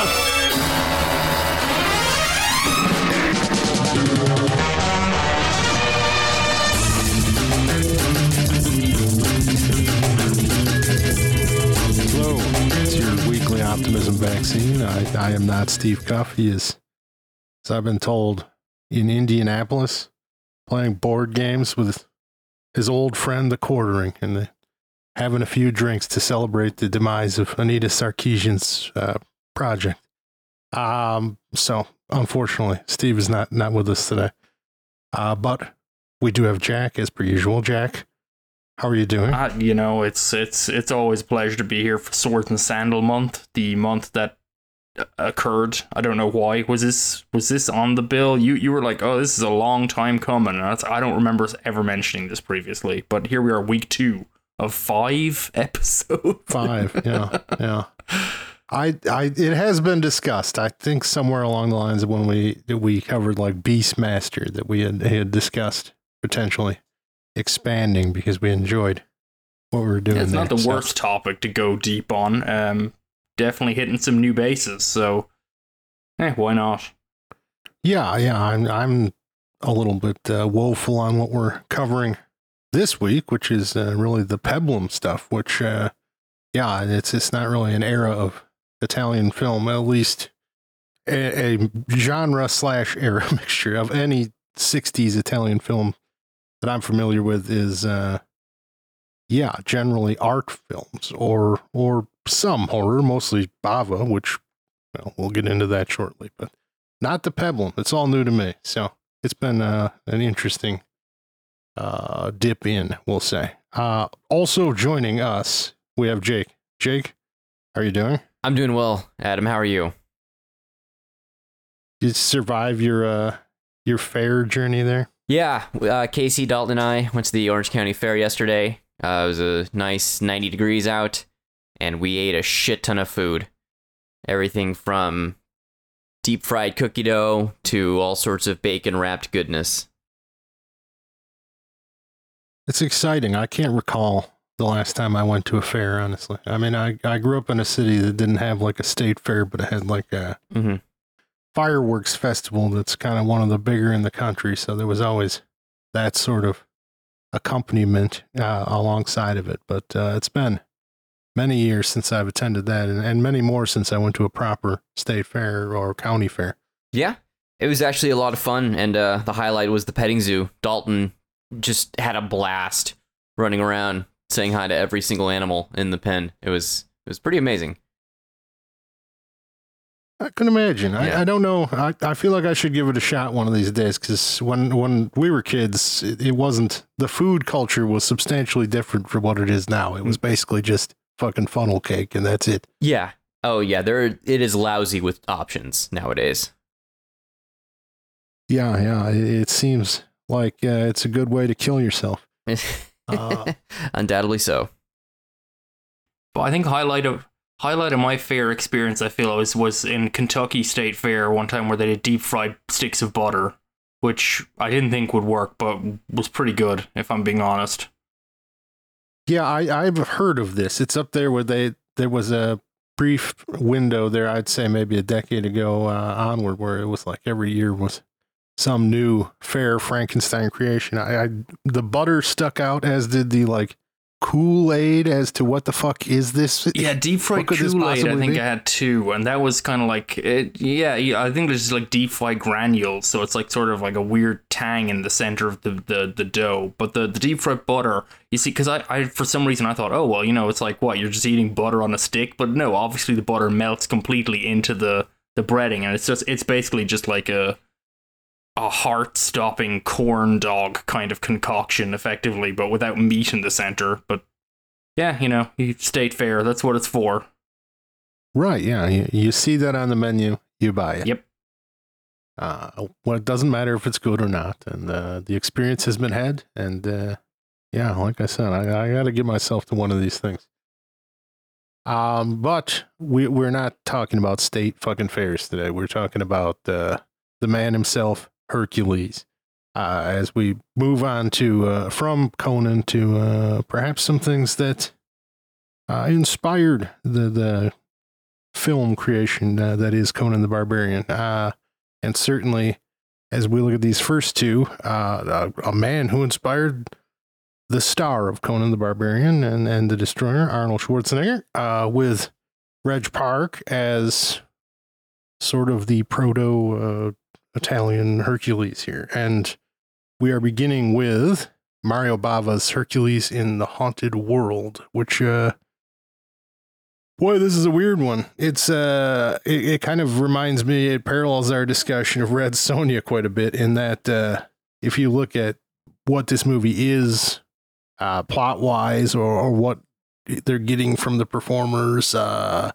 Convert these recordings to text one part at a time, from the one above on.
Hello, it's your weekly optimism vaccine. I, I am not Steve Cuff. He is, as I've been told, in Indianapolis playing board games with his old friend, the quartering, and the, having a few drinks to celebrate the demise of Anita Sarkeesian's uh, project. Um, so unfortunately, Steve is not not with us today. Uh, but we do have Jack as per usual. Jack, how are you doing? Uh, you know, it's it's it's always a pleasure to be here for Swords and Sandal Month, the month that uh, occurred. I don't know why. Was this was this on the bill? You you were like, oh, this is a long time coming. And that's, I don't remember us ever mentioning this previously, but here we are, week two of five episodes. Five. Yeah, yeah. I, I, it has been discussed. I think somewhere along the lines of when we we covered like Beastmaster that we had, had discussed potentially expanding because we enjoyed what we were doing. it's not the So- worst topic to go deep on. Um, definitely hitting some new bases. So, eh, why not? Yeah, yeah. I'm I'm a little bit uh, woeful on what we're covering this week, which is uh, really the Peplum stuff. Which, uh, yeah, it's it's not really an era of Italian film, at least a, a genre slash era mixture of any '60s Italian film that I'm familiar with is, uh, yeah, generally art films or or some horror, mostly Bava, which well, we'll get into that shortly, but not the Peplum. It's all new to me. So it's been uh, an interesting uh, dip in, we'll say. Uh, also joining us, we have Jake. Jake, how are you doing? I'm doing well, Adam. How are you? Did you survive your uh, your fair journey there? Yeah, uh, Casey, Dalton, and I went to the Orange County Fair yesterday. Uh, it was a nice 90 degrees out, and we ate a shit ton of food. Everything from deep fried cookie dough to all sorts of bacon wrapped goodness. It's exciting. I can't recall the last time I went to a fair, honestly. I mean, I, I grew up in a city that didn't have like a state fair, but it had like a hmm fireworks festival that's kind of one of the bigger in the country. So there was always that sort of accompaniment uh, alongside of it. But uh, it's been many years since I've attended that, and, and many more since I went to a proper state fair or county fair. Yeah, it was actually a lot of fun, and uh, the highlight was the petting zoo. Dalton just had a blast running around saying hi to every single animal in the pen. It was it was pretty amazing. I can imagine. Yeah. I, I don't know. I, I feel like I should give it a shot one of these days because when when we were kids, it, it wasn't the food culture was substantially different from what it is now. It was basically just fucking funnel cake and that's it. Yeah. Oh yeah, there it is lousy with options nowadays. Yeah, yeah. It, it seems like uh, it's a good way to kill yourself. Uh, Undoubtedly so. But I think highlight of highlight of my fair experience, I feel was was in Kentucky State Fair one time where they did deep fried sticks of butter, which I didn't think would work, but was pretty good if I'm being honest. yeah, I, I've heard of this. It's up there where they there was a brief window there. I'd say maybe a decade ago uh, onward, where it was like every year was some new fair Frankenstein creation. I, I the butter stuck out, as did the like Kool Aid. As to what the fuck is this? Yeah, deep fried What could this Kool Aid. I think be? I had two, and that was kind of like it. Yeah, yeah, I think there's just like deep fried granules, so it's like sort of like a weird tang in the center of the the, the dough. But the, the deep fried butter, you see, because I, I for some reason I thought, oh well, you know, it's like what you're just eating butter on a stick, but no, obviously the butter melts completely into the the breading, and it's just it's basically just like a a heart stopping corn dog kind of concoction, effectively, but without meat in the center. But yeah, you know, state fair, that's what it's for. Right. Yeah. You, you see that on the menu, you buy it. Yep. Uh, well, it doesn't matter if it's good or not, and uh, the experience has been had. And uh, yeah, like I said, I, I got to give myself to one of these things. Um, but we we're not talking about state fucking fairs today. We're talking about uh, the man himself, Hercules. Uh, as we move on to uh, from Conan to uh, perhaps some things that uh, inspired the the film creation uh, that is Conan the Barbarian. Uh, and certainly, as we look at these first two, a, a man who inspired the star of Conan the Barbarian and, and the Destroyer, Arnold Schwarzenegger, with Reg Park as sort of the proto Italian Hercules here. And we are beginning with Mario Bava's Hercules in the Haunted World, which, uh, boy, this is a weird one. It's, uh, it, it kind of reminds me, it parallels our discussion of Red Sonja quite a bit in that, uh, if you look at what this movie is, uh, plot wise, or, or what they're getting from the performers, uh,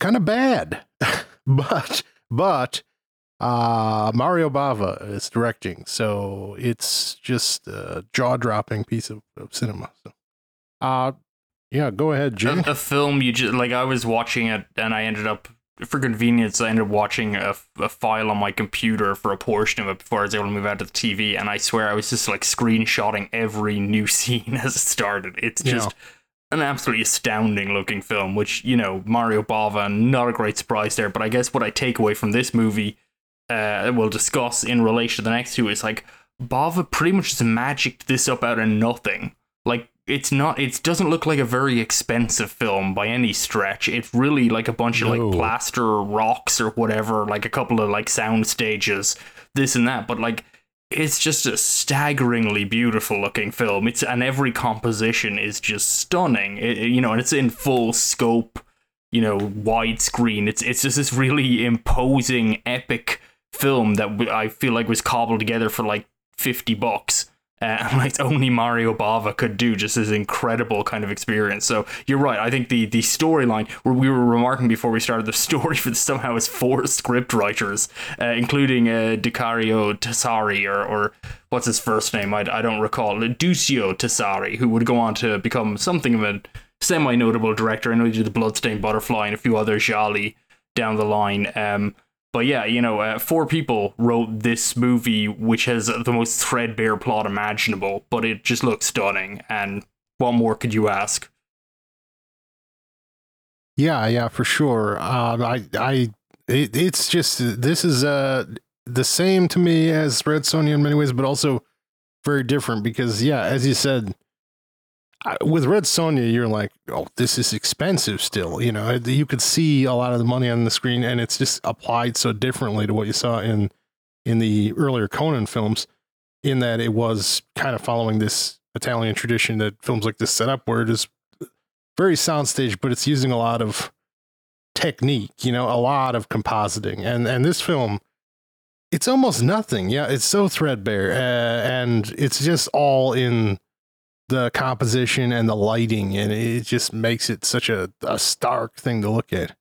kind of bad. but, but, uh, Mario Bava is directing, so it's just a jaw dropping piece of, of cinema. So, uh, yeah, go ahead, Jim. A, a film you just like. I was watching it, and I ended up, for convenience, I ended up watching a, a file on my computer for a portion of it before I was able to move out to the TV. And I swear, I was just like screenshotting every new scene as it started. It's just. Yeah. An absolutely astounding looking film, which, you know, Mario Bava, not a great surprise there. But I guess what I take away from this movie uh, we'll discuss in relation to the next two is like Bava pretty much just magicked this up out of nothing. Like it's not it doesn't look like a very expensive film by any stretch. It's really like a bunch of like plaster rocks or whatever, like a couple of like sound stages, this and that, but like it's just a staggeringly beautiful looking film. It's and every composition is just stunning. It- you know, and it's in full scope you know widescreen it's it's just this really imposing epic film that I feel like was cobbled together for like 50 bucks uh, and like only mario bava could do just this incredible kind of experience so you're right i think the the storyline where we were remarking before we started the story for this somehow is four script writers uh, including uh, Dicario Tessari or or what's his first name I, I don't recall Duccio Tessari who would go on to become something of a semi-notable director. I know he did the Bloodstained Butterfly and a few other gialli down the line. Um, but yeah, you know, uh, four people wrote this movie, which has the most threadbare plot imaginable, but it just looks stunning. And what more could you ask? Yeah, yeah, for sure. Uh, I, I, it, it's just this is uh the same to me as Red Sonja in many ways, but also very different because yeah, as you said, with Red Sonja, you're like, oh, this is expensive still. You know, you could see a lot of the money on the screen, and it's just applied so differently to what you saw in in the earlier Conan films, in that it was kind of following this Italian tradition that films like this set up, where it is very soundstage, but it's using a lot of technique, you know, a lot of compositing. And and this film, it's almost nothing. Yeah, it's so threadbare, uh, and it's just all in the composition and the lighting, and it just makes it such a, a stark thing to look at.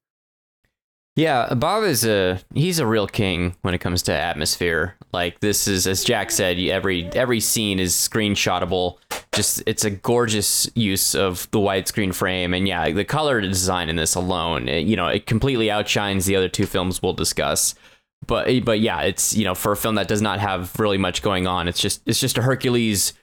Yeah, Bava is a he's a real king when it comes to atmosphere. Like this is as Jack said, every every scene is screenshotable. Just it's a gorgeous use of the widescreen frame and yeah, the color design in this alone, it, you know, it completely outshines the other two films we'll discuss. But but yeah, it's you know, for a film that does not have really much going on, it's just it's just a Hercules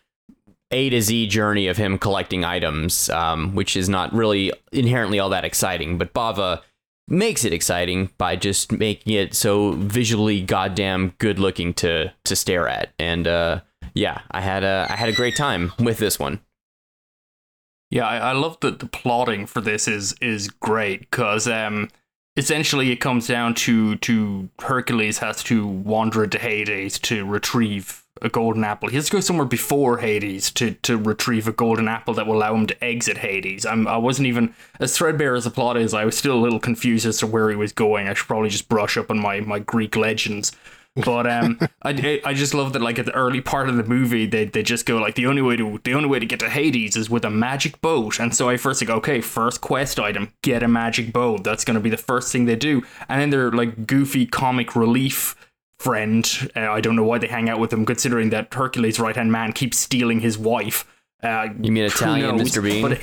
a to Z journey of him collecting items, um, which is not really inherently all that exciting. But Bava makes it exciting by just making it so visually goddamn good looking to to stare at. And uh, yeah, I had a I had a great time with this one. Yeah, I, I love that the plotting for this is is great because um, essentially it comes down to to Hercules has to wander into Hades to retrieve a golden apple. He has to go somewhere before Hades to to retrieve a golden apple that will allow him to exit Hades. I'm I wasn't even as threadbare as the plot is. I was still a little confused as to where he was going. I should probably just brush up on my my Greek legends. But um, I, I just love that like at the early part of the movie they, they just go like the only way to the only way to get to Hades is with a magic boat and so I first think okay first quest item get a magic boat that's gonna be the first thing they do and then their like goofy comic relief friend uh, I don't know why they hang out with him considering that Hercules right hand man keeps stealing his wife uh, You mean Italian knows? Mr. Bean? But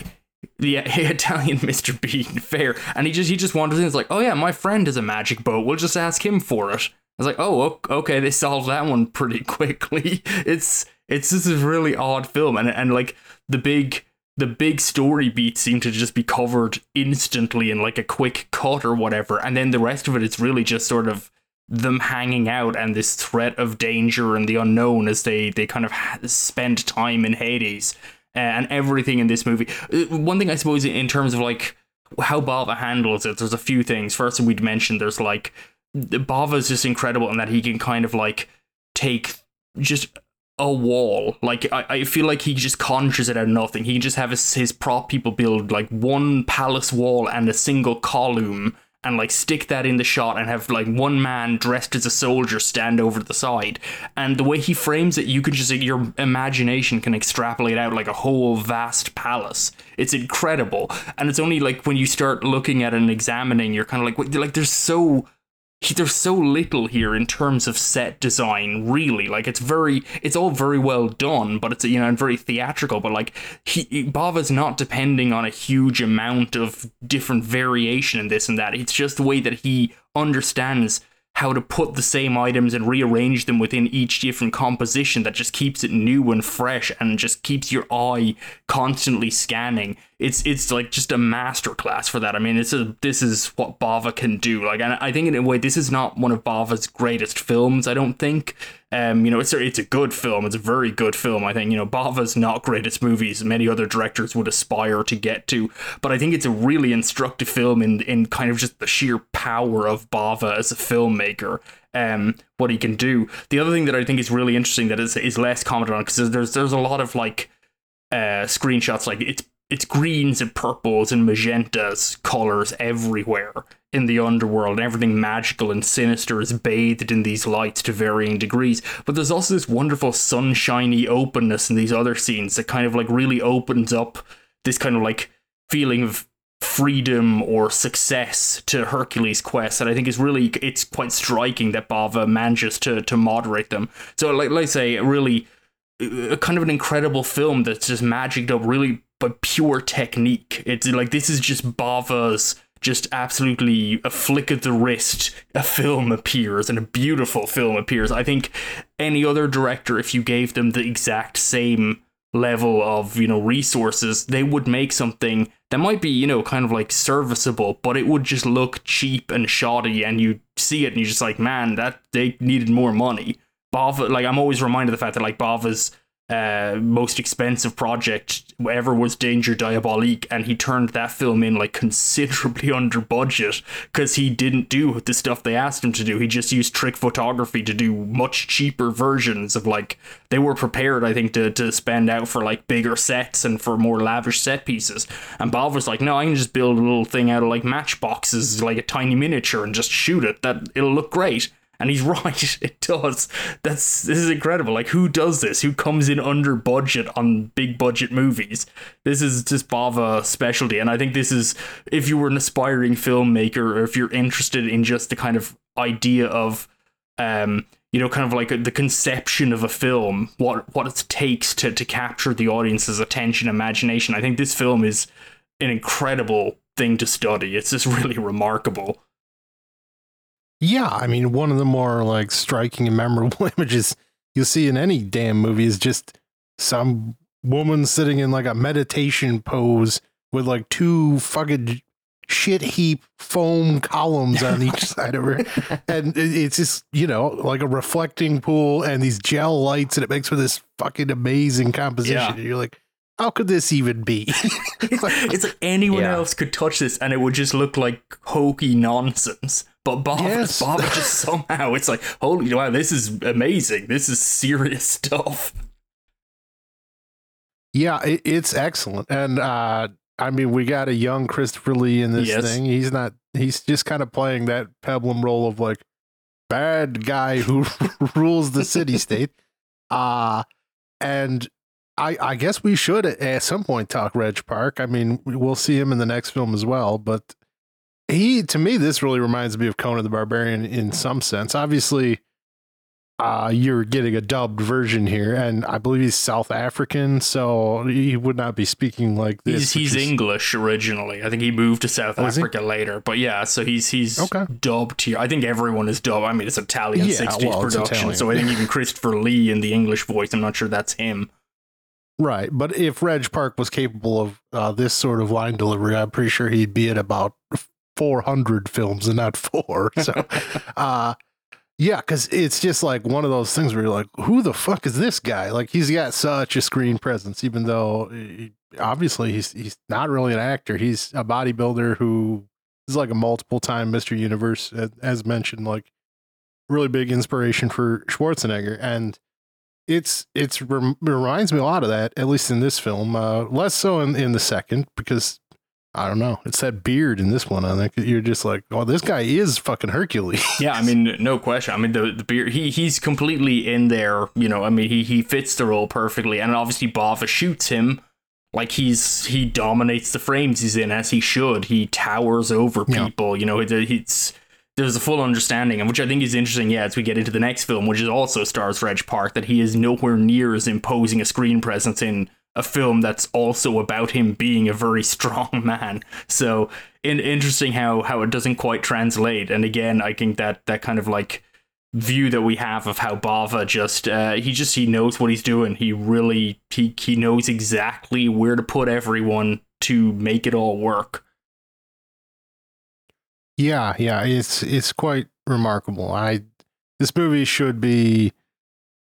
yeah, Italian Mr. Bean, fair. And he just he just wanders in. It's like, oh yeah, my friend is a magic boat. We'll just ask him for it. I was like, oh okay, they solved that one pretty quickly. It's it's just a really odd film, and and like the big the big story beats seem to just be covered instantly in like a quick cut or whatever, and then the rest of it is really just sort of them hanging out and this threat of danger and the unknown as they they kind of spend time in Hades uh, and everything in this movie. Uh, one thing I suppose in terms of like how Bava handles it, there's a few things. First, we'd mentioned there's like Bava is just incredible in that he can kind of like take just a wall. Like I, I feel like he just conjures it out of nothing. He can just have his, his prop people build like one palace wall and a single column and like stick that in the shot and have like one man dressed as a soldier stand over the side. And the way he frames it, you can just your imagination can extrapolate out like a whole vast palace. It's incredible. And it's only like when you start looking at it and examining, you're kind of like, like there's so there's so little here in terms of set design really like it's very it's all very well done but it's you know very theatrical but like he bava's not depending on a huge amount of different variation in this and that it's just the way that he understands how to put the same items and rearrange them within each different composition that just keeps it new and fresh and just keeps your eye constantly scanning. It's it's like just a masterclass for that. I mean, it's a this is what Bava can do. Like, and I think in a way, this is not one of Bava's greatest films. I don't think. Um, you know, it's a, it's a good film. It's a very good film. I think you know Bava's not greatest movies. Many other directors would aspire to get to, but I think it's a really instructive film in in kind of just the sheer power of Bava as a filmmaker. Um, what he can do. The other thing that I think is really interesting that is is less commented on because there's there's a lot of like uh, screenshots like it's it's greens and purples and magentas colors everywhere in the underworld. Everything magical and sinister is bathed in these lights to varying degrees. But there's also this wonderful sunshiny openness in these other scenes that kind of like really opens up this kind of like feeling of freedom or success to Hercules' quest and I think is really it's quite striking that Bava manages to to moderate them. So like like I say really a kind of an incredible film that's just magicked up really by pure technique. It's like this is just Bava's just absolutely a flick of the wrist, a film appears and a beautiful film appears. I think any other director, if you gave them the exact same level of you know resources, they would make something that might be you know kind of like serviceable, but it would just look cheap and shoddy, and you see it and you're just like, man, that they needed more money. Bava, like I'm always reminded of the fact that like Bava's uh, most expensive project ever was Danger Diabolik, and he turned that film in like considerably under budget because he didn't do the stuff they asked him to do. He just used trick photography to do much cheaper versions of like they were prepared, I think, to to spend out for like bigger sets and for more lavish set pieces. And Bava was like, no, I can just build a little thing out of like matchboxes, like a tiny miniature, and just shoot it. That it'll look great. And he's right, it does. That's this is incredible. Like who does this? Who comes in under budget on big budget movies? This is just Bava specialty. And I think this is if you were an aspiring filmmaker or if you're interested in just the kind of idea of um you know, kind of like the conception of a film, what what it takes to to capture the audience's attention, imagination. I think this film is an incredible thing to study. It's just really remarkable. Yeah, I mean, one of the more like striking and memorable images you'll see in any damn movie is just some woman sitting in like a meditation pose with like two fucking shit heap foam columns on each side of her. And it's just, you know, like a reflecting pool and these gel lights, and it makes for this fucking amazing composition. Yeah. And you're like, how could this even be? it's like anyone Yeah. else could touch this and it would just look like hokey nonsense. But Bava, Yes. Bava just somehow, it's like, holy wow, this is amazing. This is serious stuff. Yeah, it, it's excellent. And uh I mean, we got a young Christopher Lee in this Yes. thing. He's not he's just kind of playing that peplum role of like bad guy who rules the city state. Uh and I I guess we should at some point talk Reg Park. I mean, we'll see him in the next film as well, but he to me this really reminds me of Conan the Barbarian in some sense. Obviously, uh, you're getting a dubbed version here, and I believe he's South African, so he would not be speaking like this. He's he's is- English originally. I think he moved to South Oh. Africa later. But yeah, so he's he's Okay. dubbed here. I think everyone is dubbed. I mean, it's Italian Yeah, 60s well, production. Italian. So I think even Christopher Lee in the English voice, I'm not sure that's him. Right, but if Reg Park was capable of uh, this sort of line delivery, I'm pretty sure he'd be at about 400 films and not four. So, uh, yeah, because it's just like one of those things where you're like, who the fuck is this guy? Like, he's got such a screen presence, even though he, obviously he's he's not really an actor. He's a bodybuilder who is like a multiple time Mr. Universe, as- as mentioned, like really big inspiration for Schwarzenegger. And it's it's rem- reminds me a lot of that, at least in this film. Uh, less so in, in the second because I don't know. It's that beard in this one. I think you're just like, oh, this guy is fucking Hercules. Yeah, I mean, no question. I mean, the the beard, he he's completely in there. You know, I mean, he he fits the role perfectly, and obviously Bava shoots him like he's he dominates the frames he's in as he should. He towers over Yeah. people. You know, it, it's there's a full understanding, and which I think is interesting. Yeah, as we get into the next film, which is also stars Reg Park, that he is nowhere near as imposing a screen presence in a film that's also about him being a very strong man. So, in, interesting how how it doesn't quite translate. And again, I think that that kind of like view that we have of how Bava just uh, he just he knows what he's doing. He really he he knows exactly where to put everyone to make it all work. Yeah, yeah, it's it's quite remarkable. I this movie should be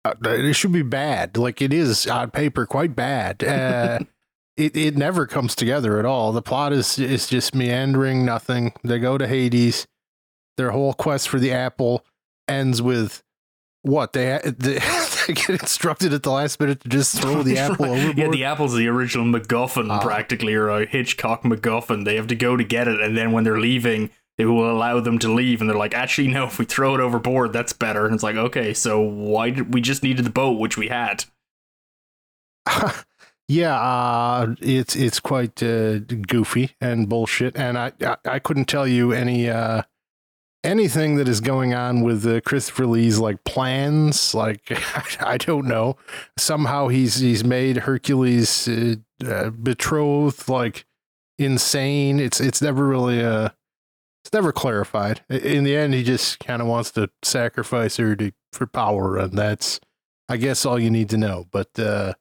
uh, it should be bad. Like it is on paper quite bad. Uh, it it never comes together at all. The plot is is just meandering, nothing. They go to Hades. Their whole quest for the apple ends with what they they, they get instructed at the last minute to just throw the apple overboard. Yeah, the apple's the original MacGuffin, Ah. practically, or a Hitchcock MacGuffin. They have to go to get it, and then when they're leaving, they will allow them to leave. And they're like, actually, no, if we throw it overboard, that's better. And it's like, okay, so why did we just needed the boat, which we had? yeah, uh, it's it's quite uh, goofy and bullshit, and I, I I couldn't tell you any uh, anything that is going on with uh, Christopher Lee's like plans. Like I don't know. Somehow he's he's made Hercules uh, uh, betrothed like insane. It's it's never really uh it's never clarified. In the end, he just kind of wants to sacrifice her to for power, and that's I guess all you need to know. But uh,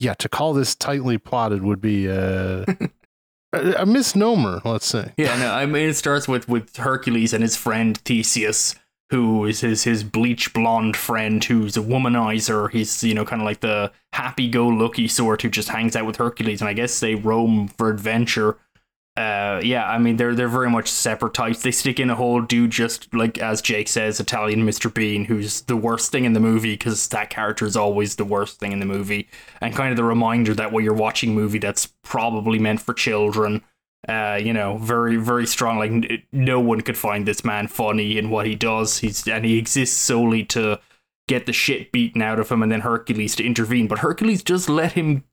yeah, to call this tightly plotted would be uh, a, a misnomer. Let's say. Yeah, no, I mean, it starts with, with Hercules and his friend Theseus, who is his, his bleach blonde friend who's a womanizer. He's, you know, kind of like the happy go lucky sort who just hangs out with Hercules, and I guess they roam for adventure. Uh, yeah, I mean, they're they're very much separate types. They stick in a whole dude, just like as Jake says, Italian Mr. Bean, who's the worst thing in the movie because that character is always the worst thing in the movie, and kind of the reminder that while you're watching a movie that's probably meant for children, uh, you know, very, very strong. Like n- no one could find this man funny in what he does. He's and he exists solely to get the shit beaten out of him, and then Hercules to intervene. But Hercules just let him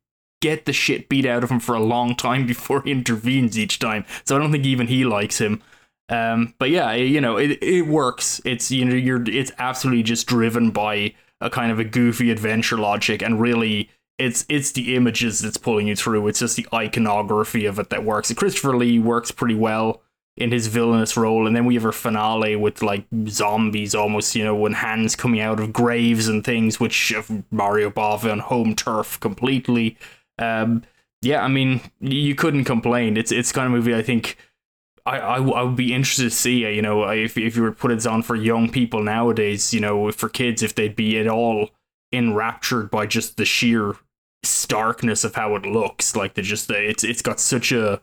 get the shit beat out of him for a long time before he intervenes each time. So I don't think even he likes him. Um, but yeah, you know, it it works. It's you know, you're it's absolutely just driven by a kind of a goofy adventure logic, and really, it's it's the images that's pulling you through. It's just the iconography of it that works. Christopher Lee works pretty well in his villainous role, and then we have our finale with like zombies, almost you know, when hands coming out of graves and things, which Mario Bava on home turf completely. Um, yeah, I mean, you couldn't complain. It's it's kind of movie I think. I, I, I would be interested to see, you know, if, if you were to put it on for young people nowadays, you know, for kids, if they'd be at all enraptured by just the sheer starkness of how it looks. Like the just it's it's got such a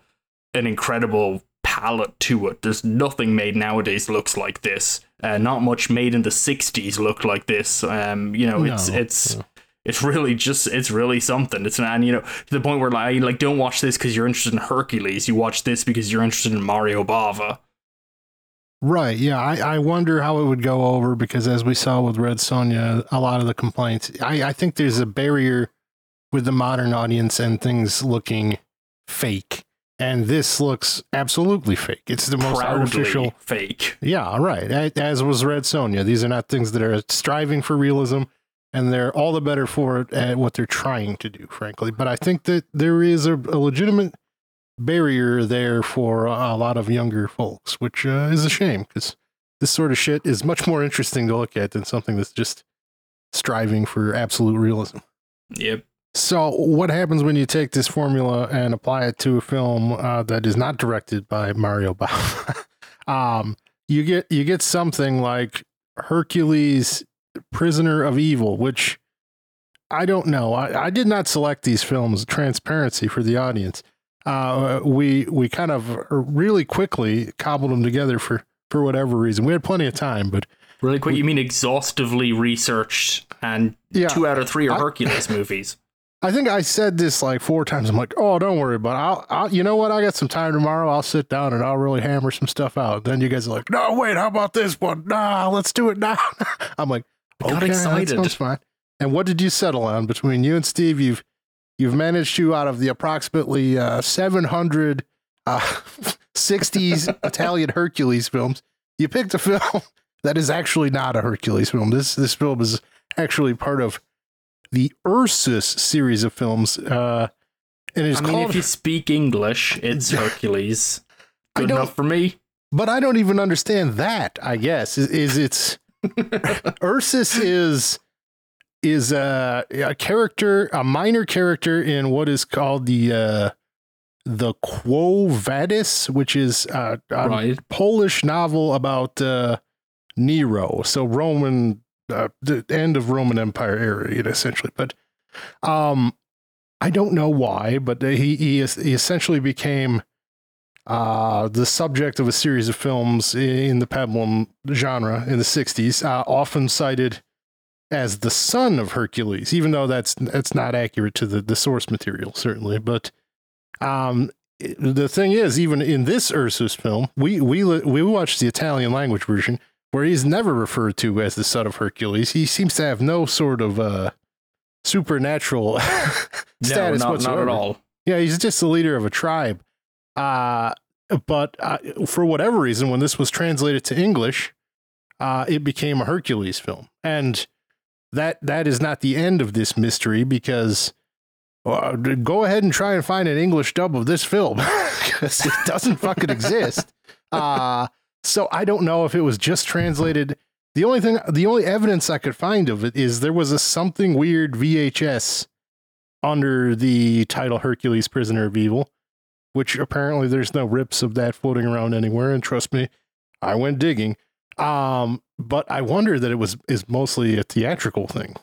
an incredible palette to it. There's nothing made nowadays looks like this. Uh, not much made in the '60s looked like this. Um, you know, it's No, it's no. It's really just it's really something. It's and you know to the point where like like don't watch this because you're interested in Hercules. You watch this because you're interested in Mario Bava. Right. Yeah. I, I wonder how it would go over because as we saw with Red Sonja, a lot of the complaints, I, I think there's a barrier with the modern audience and things looking fake. And this looks absolutely fake. It's the most Proudly artificial. fake. Yeah, right. As was Red Sonja. These are not things that are striving for realism, and they're all the better for it at what they're trying to do, frankly. But I think that there is a, a legitimate barrier there for a lot of younger folks, which uh, is a shame because this sort of shit is much more interesting to look at than something that's just striving for absolute realism. Yep. So, what happens when you take this formula and apply it to a film uh, that is not directed by Mario Bava? um, you get you get something like Hercules, Prisoner of Evil, which I don't know. I, I did not select these films. Transparency for the audience. Uh, we we kind of really quickly cobbled them together for for whatever reason. We had plenty of time, but Really quick, you mean exhaustively researched and yeah, two out of three are I- Hercules movies? I think I said this like four times. I'm like, oh, don't worry about it. I'll, I'll, you know what? I got some time tomorrow. I'll sit down and I'll really hammer some stuff out. Then you guys are like, no, wait, how about this one? Nah, let's do it now. I'm like, I got okay, excited. that sounds fine. And what did you settle on between you and Steve? You've you've managed to out of the approximately uh, 700 uh, 60s Italian Hercules films, you picked a film that is actually not a Hercules film. This this film is actually part of the Ursus series of films, uh, and it's I mean, called. if you speak English, it's Hercules. Good enough for me. but I don't even understand that. I guess is, is it's Ursus is is a, a character, a minor character in what is called the uh, the Quo Vadis, which is uh, a right. Polish novel about uh, Nero, so Roman, uh, the end of Roman Empire era, essentially. But um, I don't know why, but he he, he essentially became uh, the subject of a series of films in the peplum genre in the '60s, uh, often cited as the son of Hercules, even though that's that's not accurate to the the source material, certainly, but. Um, the thing is, even in this Ursus film, we we we watched the Italian language version where he's never referred to as the son of Hercules. He seems to have no sort of uh, supernatural status not, not whatsoever. at all. Yeah, he's just the leader of a tribe. Uh, but uh, for whatever reason, when this was translated to English, uh, it became a Hercules film, and that that is not the end of this mystery because uh, go ahead and try and find an English dub of this film because it doesn't fucking exist. Uh, so I don't know if it was just translated. The only thing, the only evidence I could find of it is there was a something weird VHS under the title Hercules Prisoner of Evil, which apparently there's no rips of that floating around anywhere. And trust me, I went digging. Um, but I wonder that it was is mostly a theatrical thing.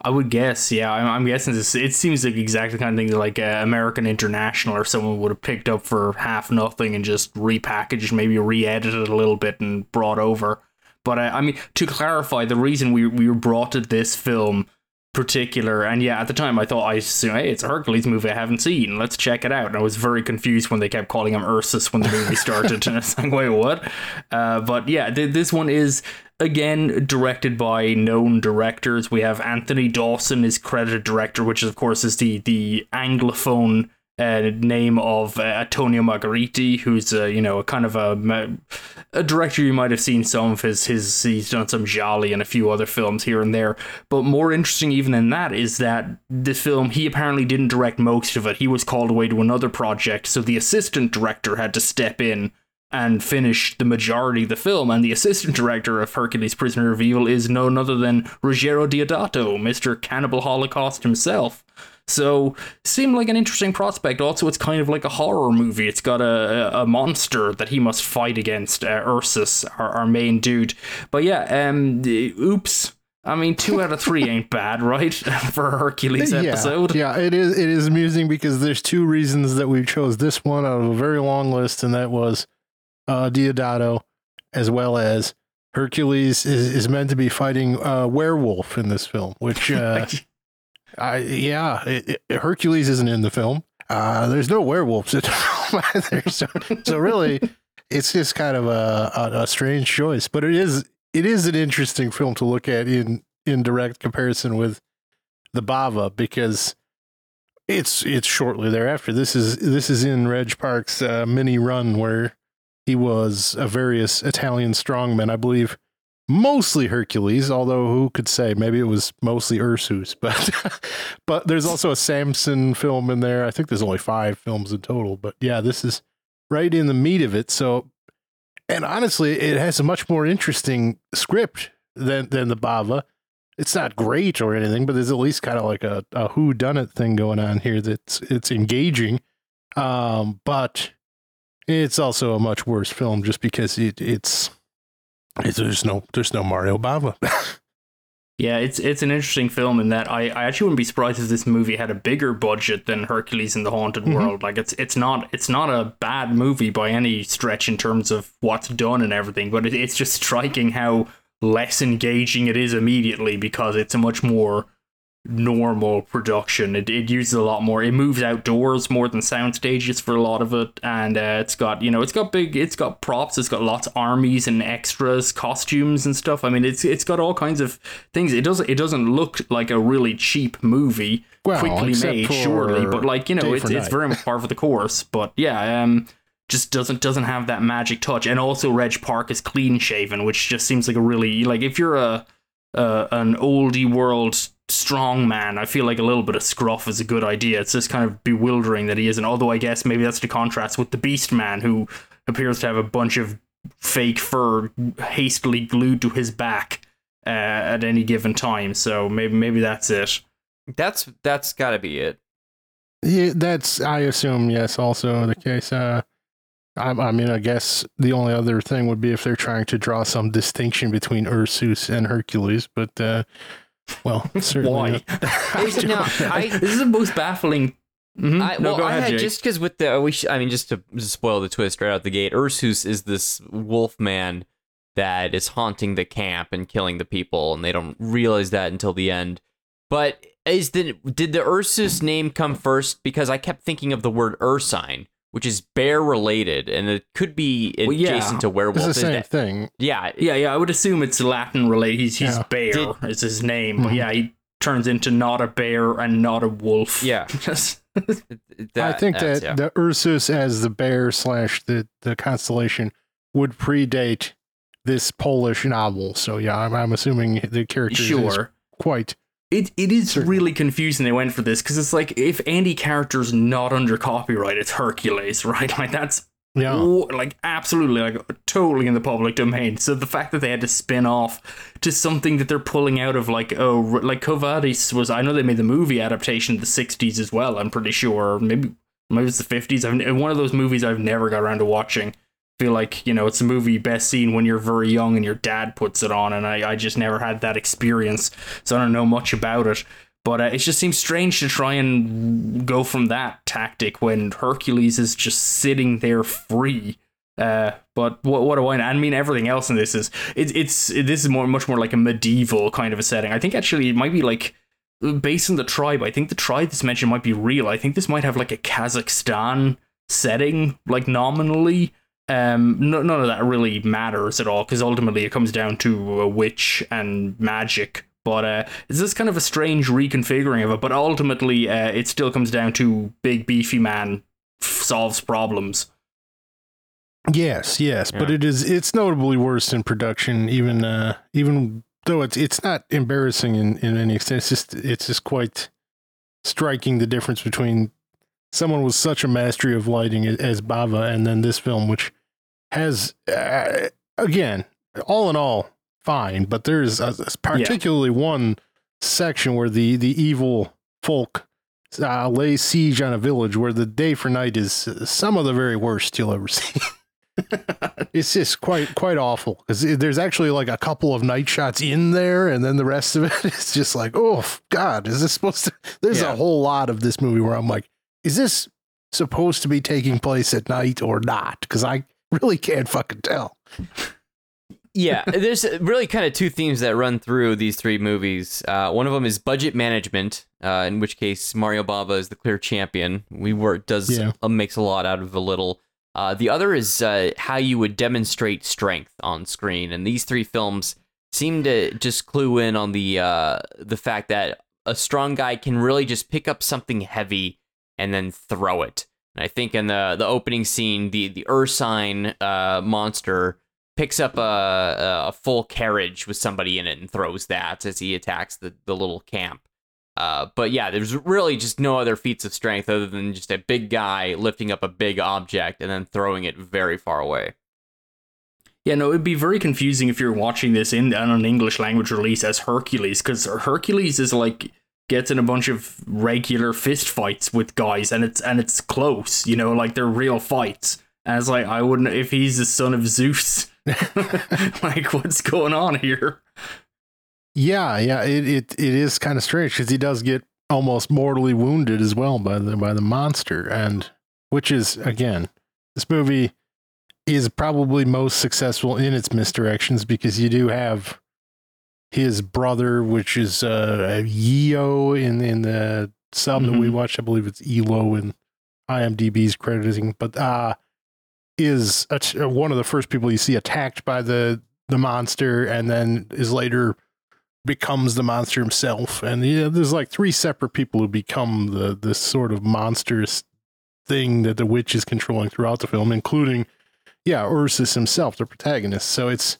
I would guess, yeah. I'm, I'm guessing this. It seems like exactly the kind of thing that like uh, American International or someone would have picked up for half nothing and just repackaged, maybe re-edited a little bit and brought over. But uh, I mean, to clarify, the reason we we were brought to this film particular, and yeah, at the time I thought I assumed, hey, it's a Hercules movie I haven't seen. Let's check it out. And I was very confused when they kept calling him Ursus when the movie started, and it's like, wait, what? Uh, but yeah, th- this one is again directed by known directors. We have Anthony Dawson is credited director, which of course is the the anglophone uh, name of uh, Antonio Margheriti, who's uh, you know a kind of a a director you might have seen some of his his he's done some gialli and a few other films here and there. But more interesting even than that is that the film he apparently didn't direct most of it. He was called away to another project, so the assistant director had to step in and finish the majority of the film. And the assistant director of Hercules Prisoner of Evil is none other than Ruggero Deodato, Mr. Cannibal Holocaust himself. So, seemed like an interesting prospect. Also, it's kind of like a horror movie. It's got a, a, monster that he must fight against, uh, Ursus, our, our main dude. But yeah, um, oops. I mean, two out of three ain't bad, right? For a Hercules episode. Yeah, yeah, it is. It is amusing because there's two reasons that we chose this one out of a very long list, and that was uh, Deodato, as well as Hercules is, is meant to be fighting a werewolf in this film, which, uh, I yeah, it, it- Hercules isn't in the film. Uh, there's no werewolves in the film either, so so really, it's just kind of a, a, a strange choice. But it is it is an interesting film to look at in in direct comparison with the Bava because it's it's shortly thereafter. This is this is in Reg Park's uh, mini run where he was a various Italian strongman, I believe, mostly Hercules. Although who could say? Maybe it was mostly Ursus. But but there's also a Samson film in there. I think there's only five films in total. But yeah, this is right in the meat of it. So and honestly, it has a much more interesting script than than the Bava. it's not great or anything, but there's at least kind of like a, a who done it thing going on here that's it's engaging. Um, but it's also a much worse film just because it, it's, it's there's no there's no Mario Bava. Yeah, it's it's an interesting film in that I, I actually wouldn't be surprised if this movie had a bigger budget than Hercules in the Haunted Mhm. World. Like it's it's not it's not a bad movie by any stretch in terms of what's done and everything, but it, it's just striking how less engaging it is immediately because it's a much more normal production. It, it uses a lot more. It moves outdoors more than sound stages for a lot of it, and uh, it's got you know it's got big. It's got props. It's got lots of armies and extras, costumes and stuff. I mean, it's it's got all kinds of things. It doesn't it doesn't look like a really cheap movie, Well, quickly made, surely, but like you know, it's it's very much par for the course. But yeah, um. Just doesn't doesn't have that magic touch, and also Reg Park is clean shaven, which just seems like a really like if you're a uh, an oldie world strong man, I feel like a little bit of scruff is a good idea. It's just kind of bewildering that he isn't. Although I guess maybe that's to contrast with the Beast Man, who appears to have a bunch of fake fur hastily glued to his back uh, at any given time. So maybe maybe that's it. That's that's got to be it. Yeah, that's I assume yes, also the case. Uh, I, I mean, I guess the only other thing would be if they're trying to draw some distinction between Ursus and Hercules, but uh, well, certainly Why? not- There's- no, I- this is the most baffling. Mhm. I, no, well, go I ahead, had Jake. just because with the we sh- I mean just to spoil the twist right out the gate, Ursus is this wolf man that is haunting the camp and killing the people, and they don't realize that until the end. But is the did the Ursus name come first? Because I kept thinking of the word Ursine, which is bear related, and it could be Well, yeah. adjacent to werewolf. It's werewolf. the Is same that- thing. yeah, Yeah, yeah, I would assume it's Latin related. He's, he's Yeah. bear Did- is his name, but Mhm. yeah, he turns into not a bear and not a wolf. Yeah. Just- I think that yeah. the Ursus as the bear slash the the constellation would predate this Polish novel. So yeah, I'm, I'm assuming the character is quite. It it is Certain. really confusing they went for this because it's like if any character's not under copyright, it's Hercules, right? Like that's Yeah, w- like absolutely like totally in the public domain. So the fact that they had to spin off to something that they're pulling out of like oh like Quo Vadis was I know they made the movie adaptation in the '60s as well. I'm pretty sure maybe maybe it's the '50s. I've, one of those movies I've never got around to watching. Feel like you know it's a movie best seen when you're very young and your dad puts it on, and I, I just never had that experience, so I don't know much about it. But uh, it just seems strange to try and go from that tactic when Hercules is just sitting there free. Uh, but what what do I know? I mean, everything else in this is it, it's this is more much more like a medieval kind of a setting. I think actually it might be like based on the tribe. I think the tribe that's mentioned might be real. I think this might have like a Kazakhstan setting, like nominally. Um, no, none of that really matters at all because ultimately it comes down to a witch and magic. But uh, it's this kind of a strange reconfiguring of it. But ultimately, uh, it still comes down to big beefy man f- solves problems. yes, yes, but it is. It's notably worse in production, even uh, even though it's it's not embarrassing in in any extent. It's just it's just quite striking the difference between someone with such a mastery of lighting as Bava and then this film, which has uh, again, all in all, fine, but there's a, particularly one section where the the evil folk uh, lay siege on a village where the day for night is uh, some of the very worst you'll ever see. it's just quite quite awful because there's actually like a couple of night shots in there, and then the rest of it is just like, oh God, is this supposed to? There's Yeah. a whole lot of this movie where I'm like, is this supposed to be taking place at night or not? Because I really can't fucking tell. yeah, there's really kind of two themes that run through these three movies. Uh, one of them is budget management, uh, in which case Mario Bava is the clear champion. We work does Yeah. uh, makes a lot out of a little. Uh, the other is uh, how you would demonstrate strength on screen, and these three films seem to just clue in on the uh, the fact that a strong guy can really just pick up something heavy and then throw it. And I think in the the opening scene, the the Ursine uh, monster picks up a, a full carriage with somebody in it and throws that as he attacks the, the little camp. Uh, but yeah, there's really just no other feats of strength other than just a big guy lifting up a big object and then throwing it very far away. Yeah, no, it'd be very confusing if you're watching this in on an English language release as Hercules, because Hercules is like gets in a bunch of regular fist fights with guys, and it's and it's close, you know, like they're real fights. And it's like I wouldn't if he's the son of Zeus. like, what's going on here? Yeah, yeah, it it, it is kind of strange because he does get almost mortally wounded as well by the by the monster, and which is again, this movie is probably most successful in its misdirections because you do have his brother, which is uh Yeo in in the sub that we Mhm. watched. I believe it's Elo in IMDb's crediting, but uh is a, one of the first people you see attacked by the the monster, and then is later becomes the monster himself. And yeah, there's like three separate people who become the this sort of monstrous thing that the witch is controlling throughout the film, including yeah, Ursus himself, the protagonist. So it's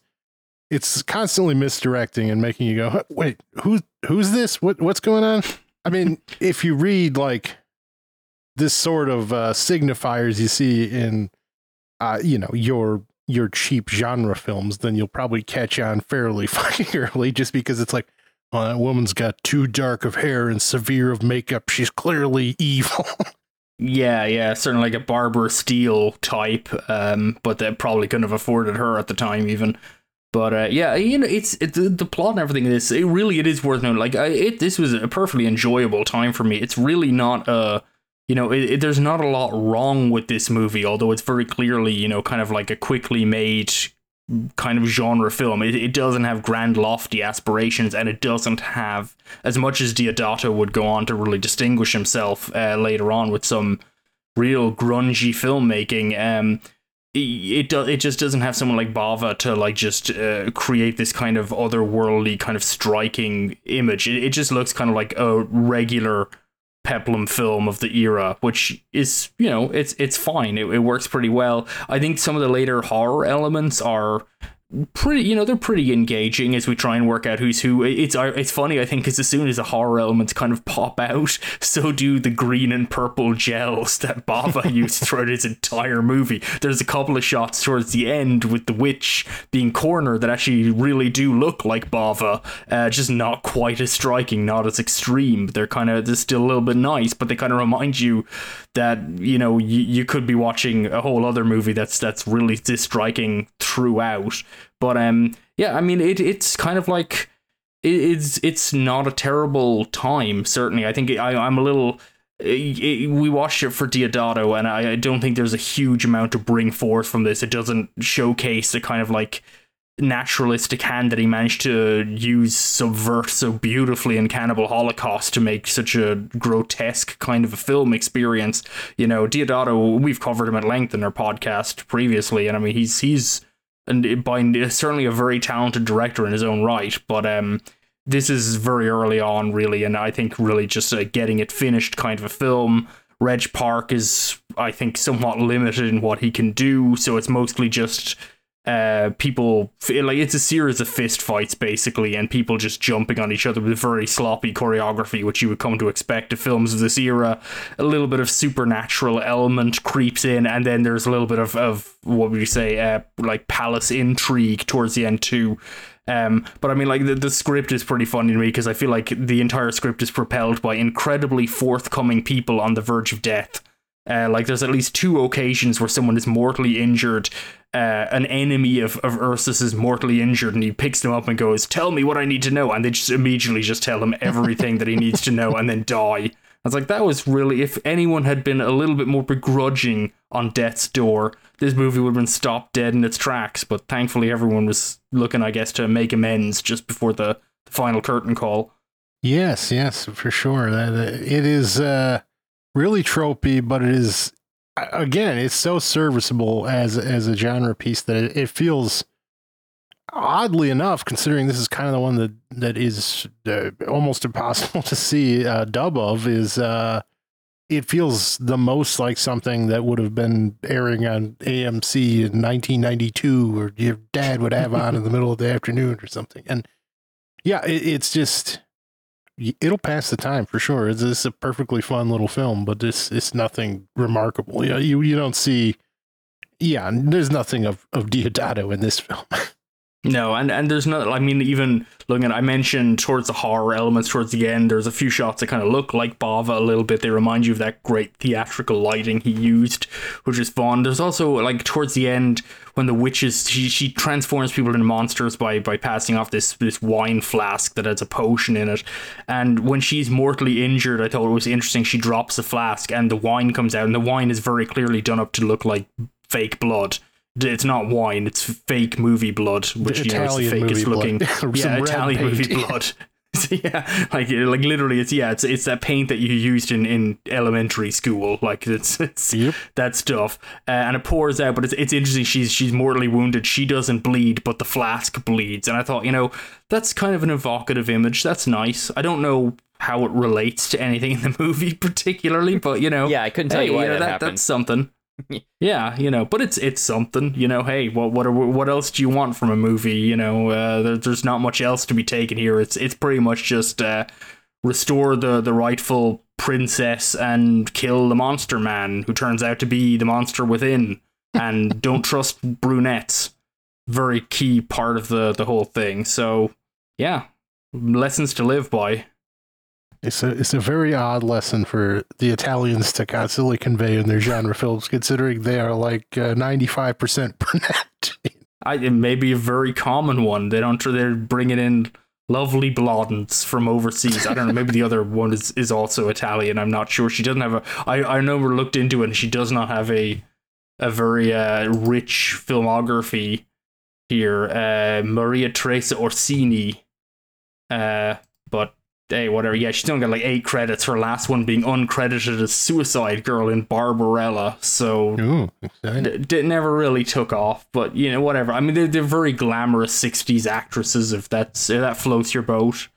it's constantly misdirecting and making you go, wait, who's who's this? What what's going on? I mean, if you read like this sort of uh, signifiers you see in uh, you know your your cheap genre films, then you'll probably catch on fairly fucking early, just because it's like, oh, that woman's got too dark of hair and severe of makeup. She's clearly evil. Yeah, yeah, certainly like a Barbara Steele type, um, but that probably couldn't have afforded her at the time even. But uh, yeah, you know, it's it, the, plot and everything. This it really it is worth noting. Like, I, it this was a perfectly enjoyable time for me. It's really not uh you know, it, there's not a lot wrong with this movie, although it's very clearly you know kind of like a quickly made kind of genre film. It, it doesn't have grand lofty aspirations, and it doesn't have as much as Deodato would go on to really distinguish himself uh, later on with some real grungy filmmaking. Um, it do, it just doesn't have someone like Bava to like just uh, create this kind of otherworldly kind of striking image. It, it just looks kind of like a regular peplum film of the era, which is you know it's it's fine. It, it works pretty well. I think some of the later horror elements are pretty you know they're pretty engaging as we try and work out who's who. It's it's funny i think because as soon as the horror elements kind of pop out so do the green and purple gels that bava used throughout his entire movie. There's a couple of shots towards the end with the witch being cornered that actually really do look like bava uh, just not quite as striking not as extreme. They're kind of they're still a little bit nice but they kind of remind you that you know you, you could be watching a whole other movie that's that's really this striking throughout but um yeah i mean it it's kind of like it, it's it's not a terrible time certainly i think I, i'm a little it, it, we watched it for Deodato, and I, I don't think there's a huge amount to bring forth from this. It doesn't showcase the kind of like naturalistic hand that he managed to use subvert so beautifully in Cannibal Holocaust to make such a grotesque kind of a film experience. You know, Deodato, we've covered him at length in our podcast previously, and I mean he's he's and by certainly a very talented director in his own right, but um this is very early on really and I think really just uh, getting it finished kind of a film. Reg Park is I think somewhat limited in what he can do, so it's mostly just uh people like it's a series of fist fights basically and people just jumping on each other with very sloppy choreography which you would come to expect of films of this era a little bit of supernatural element creeps in and then there's a little bit of, of what would you say uh like palace intrigue towards the end too um, but I mean, like the, the script is pretty funny to me because I feel like the entire script is propelled by incredibly forthcoming people on the verge of death. Uh, like there's at least two occasions where someone is mortally injured. Uh, an enemy of, of Ursus is mortally injured, and he picks them up and goes, "Tell me what I need to know," and they just immediately just tell him everything that he needs to know, and then die. I was like, that was really. If anyone had been a little bit more begrudging on death's door, this movie would have been stopped dead in its tracks. But thankfully, everyone was looking, I guess, to make amends just before the, the final curtain call. Yes, yes, for sure. It is uh, really tropey, but it is again, it's so serviceable as as a genre piece that it, it feels oddly enough, considering this is kind of the one that that is uh, almost impossible to see a dub of, is uh, it feels the most like something that would have been airing on AMC in 1992, or your dad would have on in the middle of the afternoon or something. And yeah, it, it's just it'll pass the time for sure. It's, it's a perfectly fun little film, but this it's nothing remarkable. You know, you you don't see yeah, there's nothing of of Deodato in this film. No, and, and there's not. I mean, even looking at, I mentioned towards the horror elements towards the end, there's a few shots that kind of look like Bava a little bit. They remind you of that great theatrical lighting he used, which is fun. There's also, like, towards the end, when the witches, she, she transforms people into monsters by, by passing off this, this wine flask that has a potion in it. And when she's mortally injured, I thought it was interesting. She drops the flask and the wine comes out, and the wine is very clearly done up to look like fake blood it's not wine, it's fake movie blood, which The you know is the Italian fakest looking. yeah, Italian paint. movie blood. Yeah, like like literally, it's yeah, it's it's that paint that you used in, in elementary school. Like it's it's Yep. that stuff, uh, and it pours out. But it's it's interesting. She's she's mortally wounded. She doesn't bleed, but the flask bleeds. And I thought, you know, that's kind of an evocative image. That's nice. I don't know how it relates to anything in the movie particularly, but you know, Yeah, I couldn't tell hey, you why know, that, happened. That's something. Yeah, you know, but it's it's something. You know, hey, what what are, what else do you want from a movie? You know, uh, there, there's not much else to be taken here. It's it's pretty much just uh, restore the the rightful princess and kill the monster man who turns out to be the monster within, and don't trust brunettes. Very key part of the the whole thing. So yeah, lessons to live by. It's a it's a very odd lesson for the Italians to constantly convey in their genre films, considering they are like ninety five percent brunette. I, it may be a very common one. They don't. They're bringing in lovely blondes from overseas. I don't know. Maybe the other one is, is also Italian. I'm not sure. She doesn't have a. I I know we looked into it. and She does not have a a very uh, rich filmography here. Uh, Maria Teresa Orsini. Uh, but hey, whatever. Yeah, she's only got like eight credits. Her last one being uncredited as Suicide Girl in Barbarella. So Ooh, d- d- never really took off, but you know, whatever. I mean, they're, they're very glamorous '60s actresses. If that's if that floats your boat,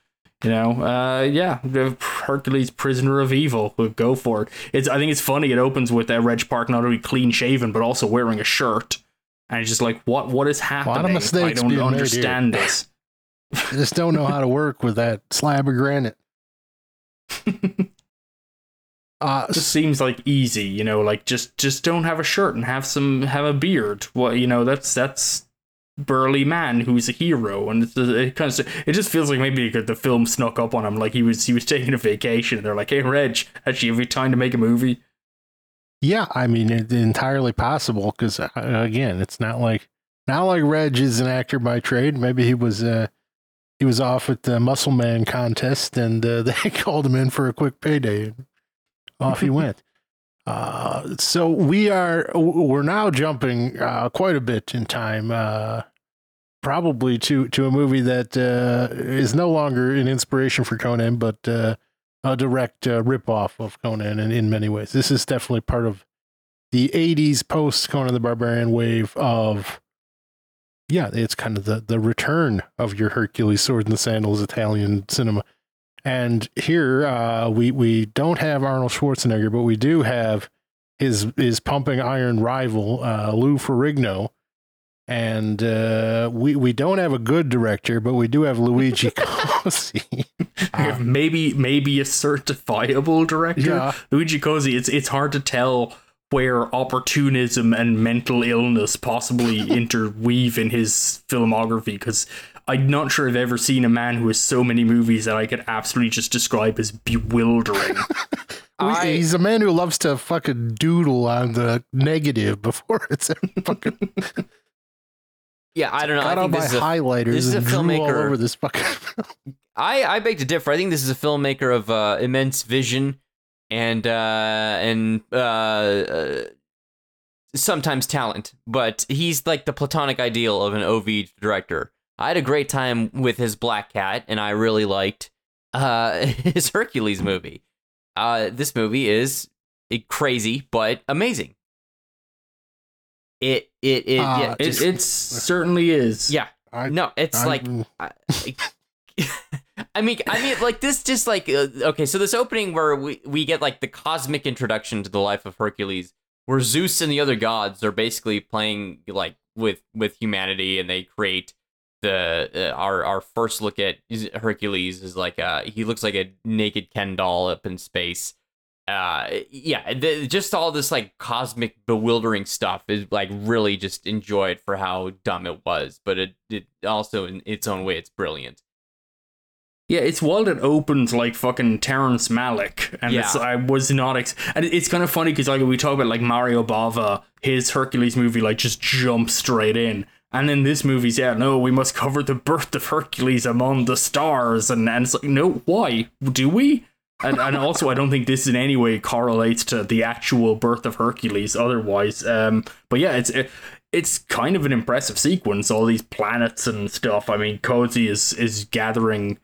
you know, uh, yeah, Hercules, Prisoner of Evil, go for it. It's I think it's funny. It opens with uh, Reg Park not only clean shaven but also wearing a shirt, and it's just like, what what is happening? I don't being made here. understand this. I just don't know how to work with that slab of granite. Uh, just seems like easy, you know, like just just don't have a shirt and have some have a beard. Well, you know, that's that's burly man who's a hero, and it's, it kind of it just feels like maybe the film snuck up on him, like he was he was taking a vacation. And they're like, hey, Reg, actually, have you time to make a movie? yeah, I mean, it's entirely possible because uh, again, it's not like not like Reg is an actor by trade. Maybe he was uh, he was off at the Muscle Man contest, and uh, they called him in for a quick payday. And off he went. Uh, so we are we're now jumping uh, quite a bit in time, uh, probably to to a movie that uh, is no longer an inspiration for Conan, but uh, a direct uh, ripoff of Conan in, in many ways. This is definitely part of the '80s post Conan the Barbarian wave of. Yeah, it's kind of the the return of your Hercules sword and the sandals Italian cinema. And here uh, we we don't have Arnold Schwarzenegger, but we do have his his pumping iron rival uh, Lou Ferrigno, and uh, we we don't have a good director, but we do have Luigi Cozzi. Uh, maybe maybe a certifiable director. Yeah. Luigi Cozzi. It's it's hard to tell where opportunism and mental illness possibly interweave in his filmography because I'm not sure I've ever seen a man who has so many movies that I could absolutely just describe as bewildering. I- He's a man who loves to fucking doodle on the negative before it's fucking Yeah, I don't know. I got all think my this is a, highlighters this is a and drew all filmmaker- over this fucking. I I beg to differ. I think this is a filmmaker of uh, immense vision and uh, and uh, uh, sometimes talent, but he's like the platonic ideal of an OV director. I had a great time with his Black Cat, and I really liked uh, his Hercules movie. Uh, this movie is eh, crazy but amazing. It it it Uh, yeah, it just- it certainly is. yeah I, no it's I- like I, I mean, I mean, like this, just like uh, okay. So this opening where we we get like the cosmic introduction to the life of Hercules, where Zeus and the other gods are basically playing like with with humanity, and they create the uh, our our first look at Hercules is like uh he looks like a naked Ken doll up in space. uh yeah the, just all this like cosmic bewildering stuff is like really just enjoyed for how dumb it was but it, it also in its own way it's brilliant Yeah, it's wild. It opens like fucking Terrence Malick, and it's I was not. Ex- and it's kind of funny because like we talk about like Mario Bava, his Hercules movie like just jumps straight in, and then this movie's yeah no, we must cover the birth of Hercules among the stars, and and it's like no, why do we? And and also I don't think this in any way correlates to the actual birth of Hercules. Otherwise, um, but yeah, it's. It, it's kind of an impressive sequence, all these planets and stuff. I mean, Cozzi is is gathering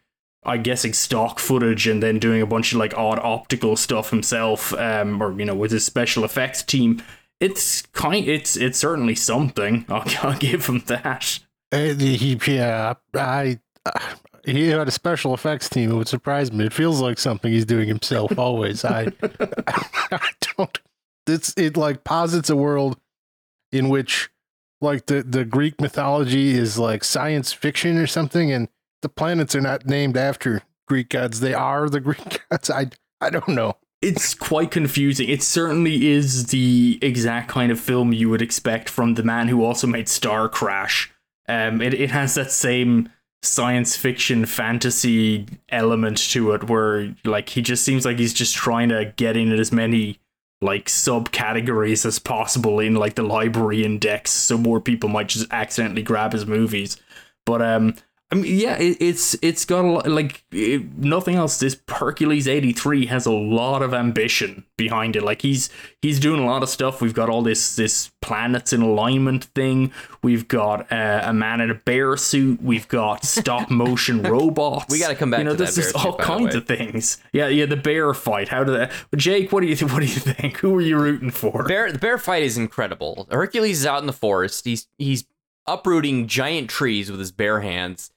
I'm guessing stock footage and then doing a bunch of like odd optical stuff himself, um, or you know, with his special effects team. It's kind, it's it's certainly something. I'll, I'll give him that. Uh, he, yeah, I, uh, he had a special effects team. It would surprise me. It feels like something he's doing himself always. I, I don't. It's it like posits a world in which like the the Greek mythology is like science fiction or something, and the planets are not named after Greek gods. They are the Greek gods. I I don't know. It's quite confusing. It certainly is the exact kind of film you would expect from the man who also made Starcrash. Um, it it has that same science fiction fantasy element to it where like he just seems like he's just trying to get in as many like subcategories as possible in like the library index so more people might just accidentally grab his movies but um I mean, yeah, it, it's it's got a lot, like it, nothing else. This Hercules eighty three has a lot of ambition behind it. Like he's he's doing a lot of stuff. We've got all this this planets in alignment thing. We've got uh, a man in a bear suit. We've got stop motion robots. We gotta come back You know, to that this bear is suit, all kinds of things. Yeah, yeah. The bear fight. How did that? Jake, what do you th- what do you think? Who are you rooting for? bear the bear fight is incredible hercules is out in the forest he's he's uprooting giant trees with his bare hands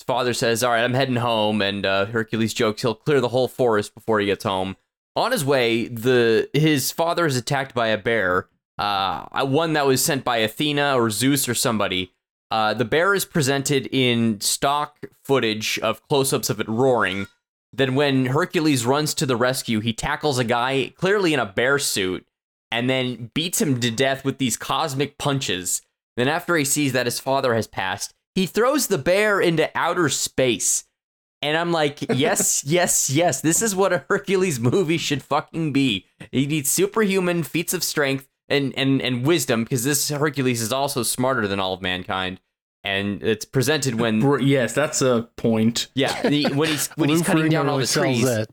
his father says all right i'm heading home and uh, hercules jokes he'll clear the whole forest before he gets home. On his way the his father is attacked by a bear uh, one that was sent by athena or zeus or somebody. Uh, the bear is presented in stock footage of close-ups of it roaring. Then when hercules runs to the rescue he tackles a guy clearly in a bear suit and then beats him to death with these cosmic punches. Then, after he sees that his father has passed, he throws the bear into outer space. And I'm like, yes, yes, yes. This is what a Hercules movie should fucking be. He needs superhuman feats of strength and and and wisdom because this Hercules is also smarter than all of mankind. And it's presented when Yes, that's a point. yeah the, when he's when he's cutting Ferrigno down all really the trees that.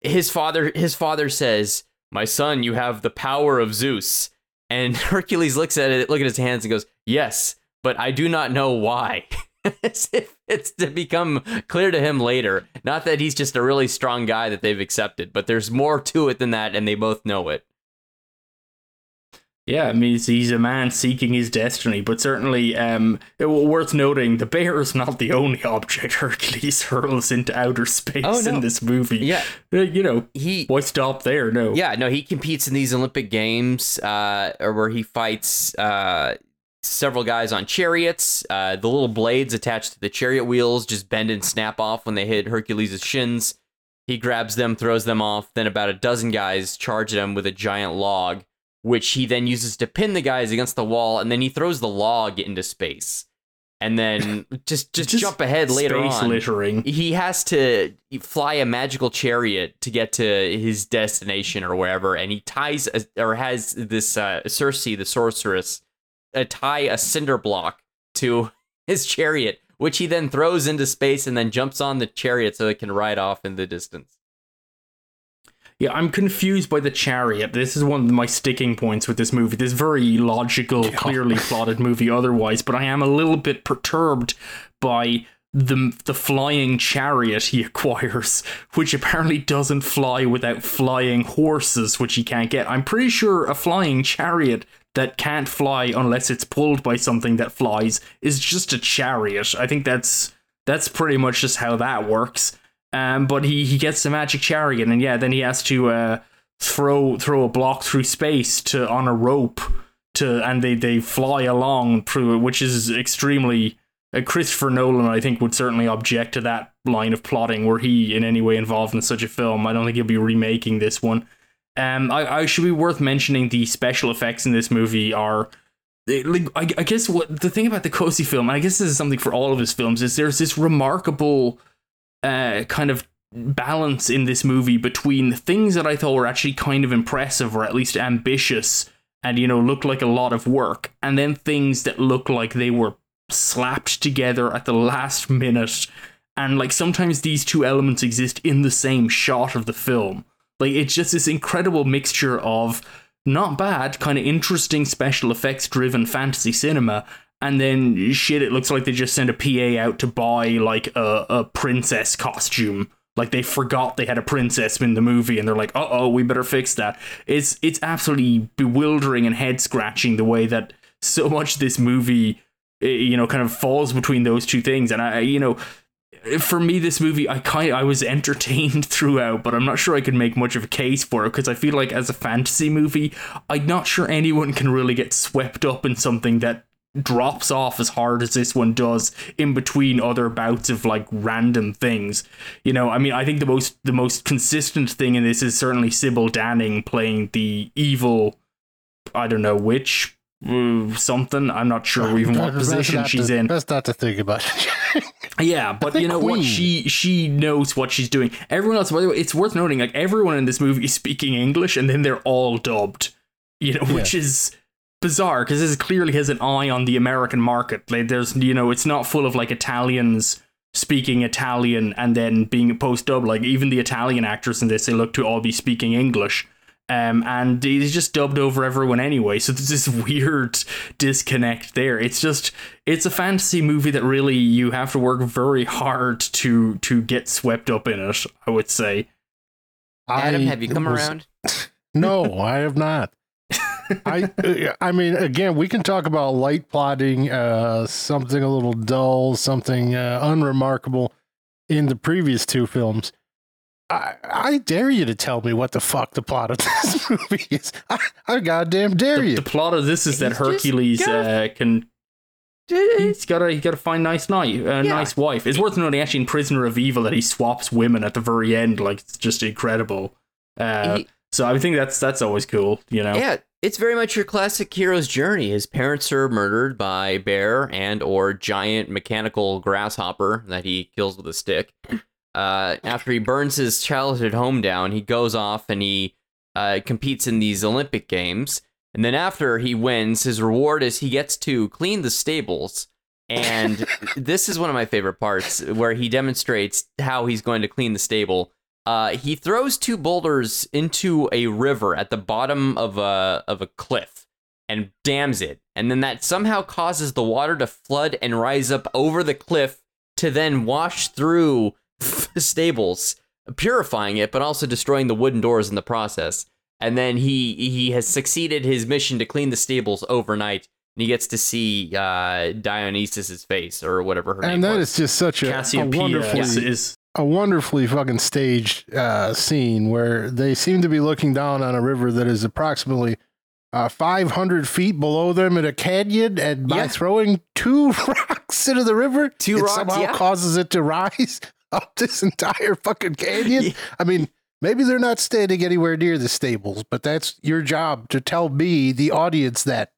his father his father says my son you have the power of zeus and hercules looks at it look at his hands and goes yes but i do not know why as if it's to become clear to him later not that he's just a really strong guy that they've accepted but there's more to it than that and they both know it Yeah, I mean, he's- a man seeking his destiny, but certainly, um, it, worth noting, the bear is not the only object Hercules hurls into outer space Oh, no. in this movie. yeah Uh, you know, he why stop there? No. Yeah, no, he competes in these Olympic Games, uh, or where he fights uh, several guys on chariots. Uh, the little blades attached to the chariot wheels just bend and snap off when they hit Hercules' shins. He grabs them, throws them off. Then about a dozen guys charge him with a giant log, which he then uses to pin the guys against the wall, and then he throws the log into space. And then just just, Just jump ahead later Space on littering. he has to fly a magical chariot to get to his destination or wherever, and he ties a, or has this uh, Circe, the sorceress, uh, tie a cinder block to his chariot, which he then throws into space and then jumps on the chariot so it can ride off in the distance. Yeah, I'm confused by the chariot. This is one of my sticking points with this movie. This very logical, clearly plotted movie otherwise, but I am a little bit perturbed by the the flying chariot he acquires, which apparently doesn't fly without flying horses, which he can't get. I'm pretty sure a flying chariot that can't fly unless it's pulled by something that flies is just a chariot. I think that's that's pretty much just how that works. Um, but he, he gets the magic chariot, and yeah, then he has to uh, throw throw a block through space to on a rope to, and they, they fly along through it, which is extremely. Uh, Christopher Nolan, I think, would certainly object to that line of plotting. Were he in any way involved in such a film, I don't think he'll be remaking this one. Um, I, I should be worth mentioning the special effects in this movie are. Like, I, I guess what the thing about the Cozzi film, and I guess this is something for all of his films, is there's this remarkable uh, kind of balance in this movie between things that I thought were actually kind of impressive or at least ambitious and, you know, looked like a lot of work, and then things that look like they were slapped together at the last minute. And, like, sometimes these two elements exist in the same shot of the film. Like, it's just this incredible mixture of not bad, kind of interesting special effects driven fantasy cinema, and then shit, it looks like they just sent a PA out to buy like a, a princess costume. Like they forgot they had a princess in the movie, and they're like, "Uh oh, we better fix that." It's it's absolutely bewildering and head scratching the way that so much this movie, eh, you know, kind of falls between those two things. And I, you know, for me, this movie, I kind I was entertained throughout, but I'm not sure I could make much of a case for it because I feel like as a fantasy movie, I'm not sure anyone can really get swept up in something that drops off as hard as this one does in between other bouts of like random things. You know, I mean, I think the most the most consistent thing in this is certainly Sybil Danning playing the evil, I don't know which uh, Mm, something. I'm not sure even what position she's to- in. Best not to think about. Yeah, but you know what? She she knows what she's doing. Everyone else, by the way, it's worth noting, like everyone in this movie is speaking English, and then they're all dubbed. You know, which is bizarre because this clearly has an eye on the American market. Like, there's you know, it's not full of like Italians speaking Italian and then being post dubbed. Like even the Italian actors in this, they look to all be speaking English. Um, and he's just dubbed over everyone anyway. So there's this weird disconnect there. It's just it's a fantasy movie that really you have to work very hard to to get swept up in it. I would say. Adam, I have you come was- around? No, I have not. I uh, I mean, again, we can talk about light plotting, uh, something a little dull, something uh, unremarkable in the previous two films. I, I dare you to tell me what the fuck the plot of this movie is. I, I goddamn dare The, you. the plot of this is that He's Hercules gotta- uh, can he's gotta he gotta find nice night a nice wife. It's worth noting actually in Prisoner of Evil that he swaps women at the very end. Like it's just incredible. Uh, He- so I think that's that's always cool. You know. Yeah, it's very much your classic hero's journey. His parents are murdered by bear and or giant mechanical grasshopper that he kills with a stick. Uh, after he burns his childhood home down, he goes off and he uh, competes in these Olympic games. And then after he wins, his reward is he gets to clean the stables. And this is one of my favorite parts where he demonstrates how he's going to clean the stable. Uh, he throws two boulders into a river at the bottom of a of a cliff and dams it, and then that somehow causes the water to flood and rise up over the cliff to then wash through the stables, purifying it, but also destroying the wooden doors in the process. And then he he has succeeded his mission to clean the stables overnight, and he gets to see uh, Dionysus's face or whatever her name is. and that was. is just such a, a Cassiopeia wonderfully is, is a wonderfully fucking staged uh, scene where they seem to be looking down on a river that is approximately uh, 500 feet below them in a canyon, and by Yeah. throwing two rocks into the river, Two it rocks, somehow yeah. causes it to rise up this entire fucking canyon. Yeah. I mean, maybe they're not standing anywhere near the stables, but that's your job to tell me, the audience, that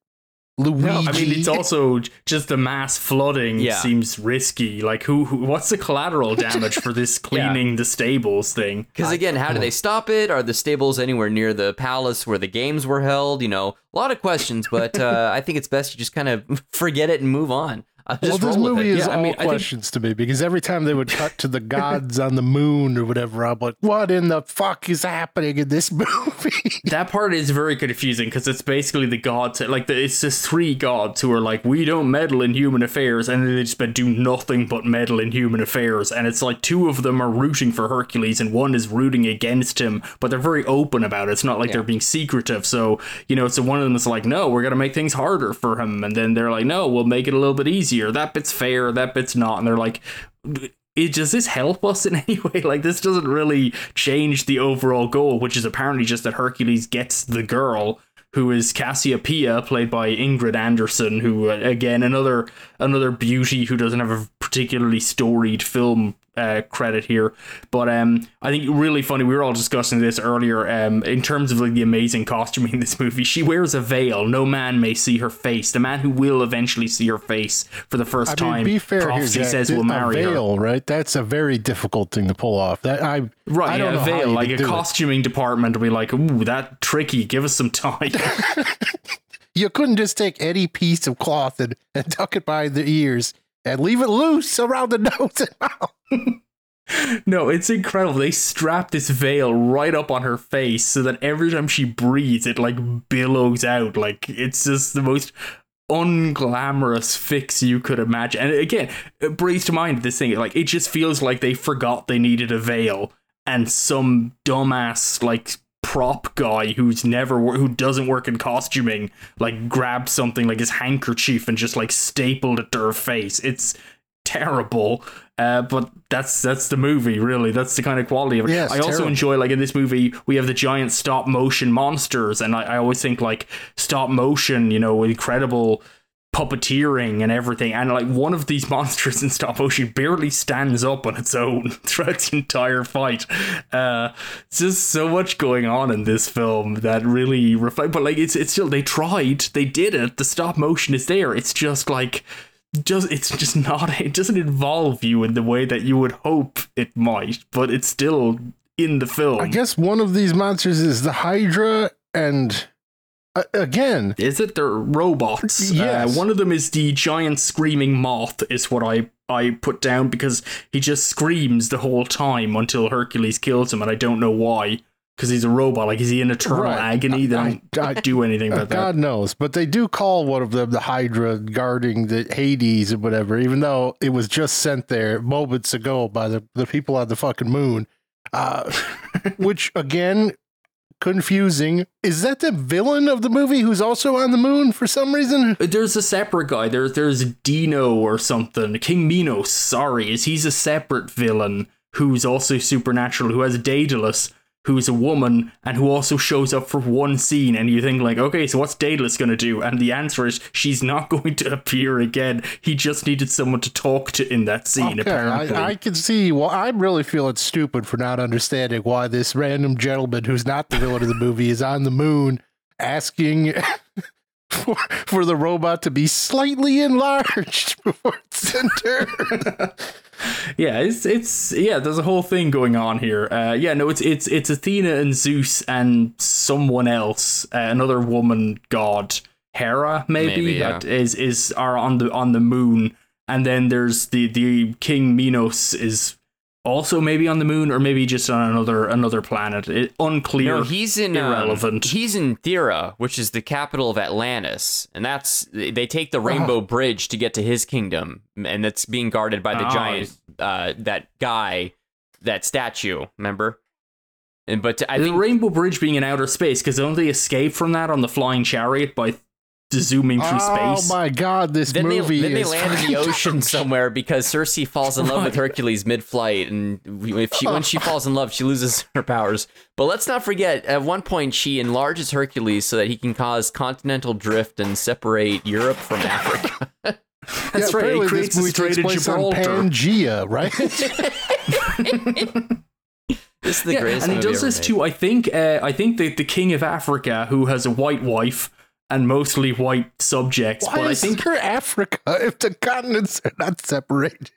Luigi. No, I mean it's also just the mass flooding Yeah. seems risky. Like who, who what's the collateral damage for this cleaning the stables thing? Because again, how do they stop it? Are the stables anywhere near the palace where the games were held? You know, a lot of questions, but uh, I think it's best you just kind of forget it and move on. Uh, Well, this movie is Yeah, I all mean, I think- questions to me because every time they would cut to the gods on the moon or whatever, I'm like, what in the fuck is happening in this movie? That part is very confusing because it's basically the gods, like the, it's just three gods who are like, we don't meddle in human affairs, and then they just do nothing but meddle in human affairs. And it's like two of them are rooting for Hercules, and one is rooting against him, but they're very open about it. It's not like they're being secretive. So you know, so one of them is like, no, we're gonna make things harder for him, and then they're like, no, we'll make it a little bit easier. That bit's fair, that bit's not, and they're like. It, does this help us in any way? Like, this doesn't really change the overall goal, which is apparently just that Hercules gets the girl, who is Cassiopeia, played by Ingrid Anderson, who uh, again another another beauty who doesn't have a particularly storied film uh, credit here. But um, I think really funny. We were all discussing this earlier. Um, in terms of like the amazing costuming in this movie, she wears a veil. No man may see her face. The man who will eventually see her face for the first I time, mean, be fair here, Jack. says will marry a her. veil, right? That's a very difficult thing to pull off. That I Right, I don't yeah, a veil. Like a do it. costuming department will be like, ooh, that tricky. Give us some time. You couldn't just take any piece of cloth and, and tuck it by the ears and leave it loose around the nose and mouth. no, it's incredible. They strap this veil right up on her face so that every time she breathes, it like billows out. Like it's just the most unglamorous fix you could imagine. And again, it brings to mind this thing. Like it just feels like they forgot they needed a veil, and some dumbass like prop guy who's never who doesn't work in costuming like grabbed something like his handkerchief and just like stapled it to her face. It's terrible. Uh, but that's that's the movie, really. That's the kind of quality of it. Yeah, I also terrible. enjoy like in this movie we have the giant stop motion monsters, and I, I always think like stop motion, you know, incredible puppeteering and everything. And like one of these monsters in stop motion barely stands up on its own throughout the entire fight. Uh, just so much going on in this film that really reflect. But like it's it's still they tried, they did it. The stop motion is there. It's just like just it's just not it doesn't involve you in the way that you would hope it might but it's still in the film I guess one of these monsters is the Hydra, and uh, again, is it they're robots Yes. uh, one of them is the giant screaming moth is what i i put down because he just screams the whole time until hercules kills him and i don't know why because he's a robot like is he in eternal Right. agony they I- don't I- do anything uh, about that God knows, but they do call one of them the Hydra guarding the Hades or whatever, even though it was just sent there moments ago by the, the people on the fucking moon. Uh, which again, confusing. Is that the villain of the movie who's also on the moon for some reason? Uh, there's a separate guy. There's there's Dino or something. King Minos, sorry, is he's a separate villain who's also supernatural, who has Daedalus, who's a woman, and who also shows up for one scene. And you think like, okay, so what's Daedalus gonna do? And the answer is she's not going to appear again. He just needed someone to talk to in that scene. Okay, apparently, I, I can see. Well, I'm really feeling stupid for not understanding why this random gentleman who's not the villain of the movie is on the moon asking for, for the robot to be slightly enlarged before it's sent yeah, it's it's yeah. There's a whole thing going on here. Uh, yeah, no, it's it's it's Athena and Zeus and someone else, uh, another woman god, Hera maybe, Maybe, yeah. that is is are on the on the moon, and then there's the the King Minos is also maybe on the moon or maybe just on another another planet. It, unclear. No, he's in um, irrelevant. he's in Thera, which is the capital of Atlantis, and that's they take the Rainbow Bridge to get to his kingdom, and that's being guarded by the Oh, giant uh, that guy, that statue. Remember? And but I the think Rainbow Bridge being in outer space because don't they escape from that on the flying chariot by zooming through Oh space? Oh my god, this then they movie then they land in the ocean somewhere because Circe falls in love with Hercules mid-flight, and if she when she falls in love, she loses her powers. But let's not forget, at one point, she enlarges Hercules so that he can cause continental drift and separate Europe from Africa. That's Yeah, right. apparently It creates this movie takes of place on Gibraltar. Pangea, right? this is the Yeah, greatest and he does ever this made. too. I think. Uh, I think the the king of Africa, who has a white wife and mostly white subjects, Why but I is think there Africa if the continents are not separated?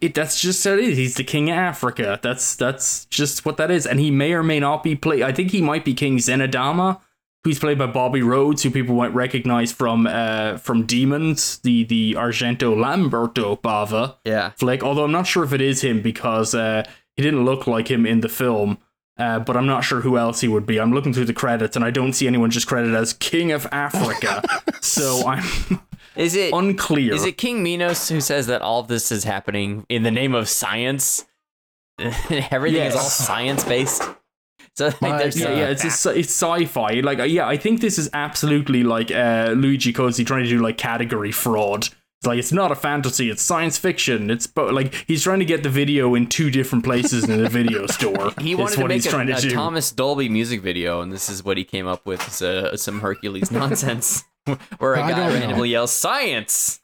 it, that's just how it is. He's the king of Africa. That's that's just what that is. And he may or may not be played. I think he might be King Zenadama, who's played by Bobby Rhodes, who people might recognize from uh from Demons, the the Argento Lamberto Bava. Yeah. flick. Although I'm not sure if it is him because uh, he didn't look like him in the film. Uh, but I'm not sure who else he would be. I'm looking through the credits and I don't see anyone just credited as King of Africa. so I'm Is it unclear. is it King Minos who says that all of this is happening in the name of science? Everything is all science based. So like, yeah, yeah, it's a, sci- it's sci-fi. Like, uh, yeah, I think this is absolutely like uh, Luigi Cozzi trying to do like category fraud. It's like it's not a fantasy; it's science fiction. It's but like he's trying to get the video in two different places in the video store. He is wanted to make he's a, trying to a do. Thomas Dolby music video, and this is what he came up with: is, uh, some Hercules nonsense, where a I guy don't know. randomly yells "science."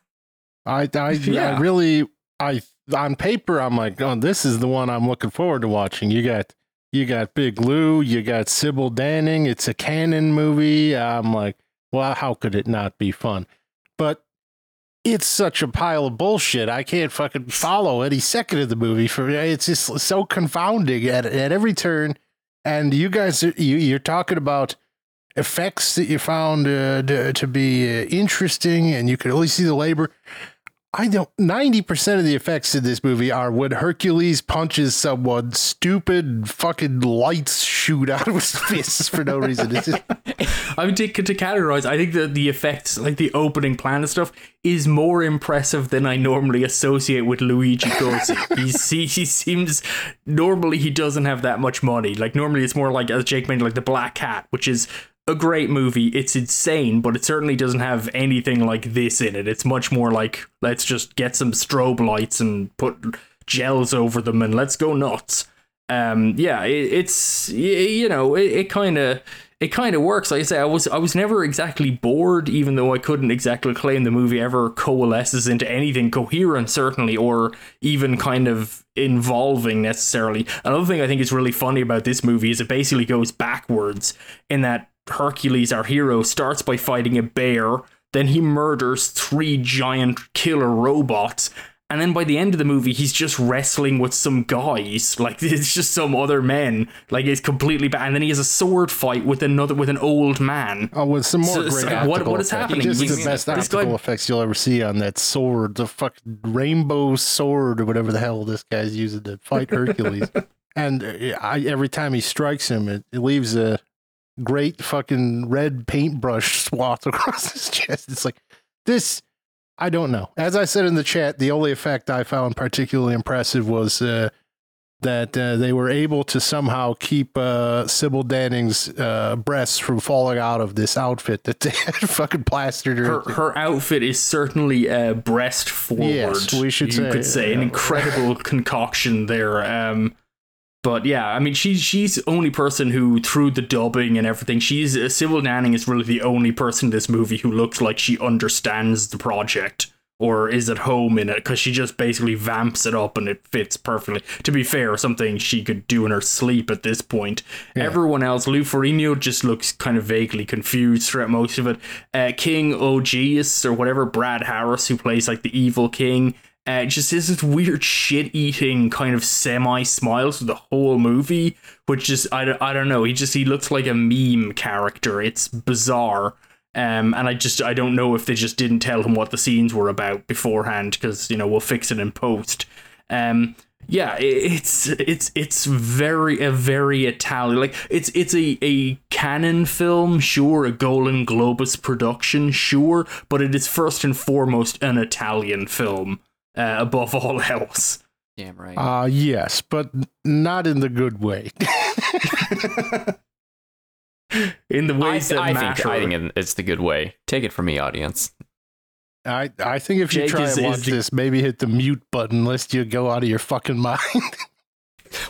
I, I, Yeah. I really, I, on paper, I'm like, oh, this is the one I'm looking forward to watching. You got you got Big Lou, you got Sybil Danning. It's a Cannon movie. I'm like, well, how could it not be fun? But it's such a pile of bullshit. I can't fucking follow any second of the movie. For me. it's just so confounding at at every turn. And you guys, you you're talking about effects that you found uh, to, to be uh, interesting, and you could only see the labor. I don't. Ninety percent of the effects in this movie are when Hercules punches someone. Stupid fucking lights shoot out of his fists for no reason. Just, I mean, to, to categorize, I think that the effects, like the opening plan and stuff, is more impressive than I normally associate with Luigi. He's, he, he seems normally he doesn't have that much money. Like normally it's more like as Jake mentioned, like the Black Cat, which is a great movie. It's insane, but it certainly doesn't have anything like this in it. It's much more like let's just get some strobe lights and put gels over them and let's go nuts. Um, yeah, it, it's you know it, it kind of it kind of works. Like I say, I was I was never exactly bored, even though I couldn't exactly claim the movie ever coalesces into anything coherent, certainly, or even kind of involving necessarily. Another thing I think is really funny about this movie is it basically goes backwards in that Hercules, our hero, starts by fighting a bear, then he murders three giant killer robots. And then by the end of the movie, he's just wrestling with some guys. Like it's just some other men. Like it's completely bad. And then he has a sword fight with another with an old man. oh, with some more So- great so optical what- what is happening? Just the best this guy- optical effects you'll ever see on that sword, the fucking rainbow sword or whatever the hell this guy's using to fight Hercules. and uh, I, every time he strikes him, it, it leaves a great fucking red paintbrush swath across his chest. It's like this. I don't know. As I said in the chat, the only effect I found particularly impressive was uh, that uh, they were able to somehow keep uh, Sybil Danning's uh, breasts from falling out of this outfit that they had fucking plastered her. Her, her outfit is certainly uh, breast forward. Yes, we should you say, could say an incredible concoction there. Um, but yeah, I mean, she's she's the only person who, through the dubbing and everything, she's uh, Sybil Danning is really the only person in this movie who looks like she understands the project or is at home in it because she just basically vamps it up and it fits perfectly. To be fair, something she could do in her sleep at this point. Everyone else, Lou Ferrigno just looks kind of vaguely confused throughout most of it. Uh, king OGs or whatever, Brad Harris, who plays like the evil king. Uh, just has this weird shit eating kind of semi smiles for the whole movie, which is I, I don't know. He just he looks like a meme character. It's bizarre. Um, and I just I don't know if they just didn't tell him what the scenes were about beforehand because you know we'll fix it in post. Um, yeah, it's it's it's very a very Italian like it's it's a a Cannon film, sure, a Golan-Globus production, sure, but it is first and foremost an Italian film uh, above all else. Damn right. Uh, yes, but not in the good way. In the ways th- that I matter. think I think it's the good way. Take it from me, audience. I, I think if you try is- and watch the- this, maybe hit the mute button lest you go out of your fucking mind.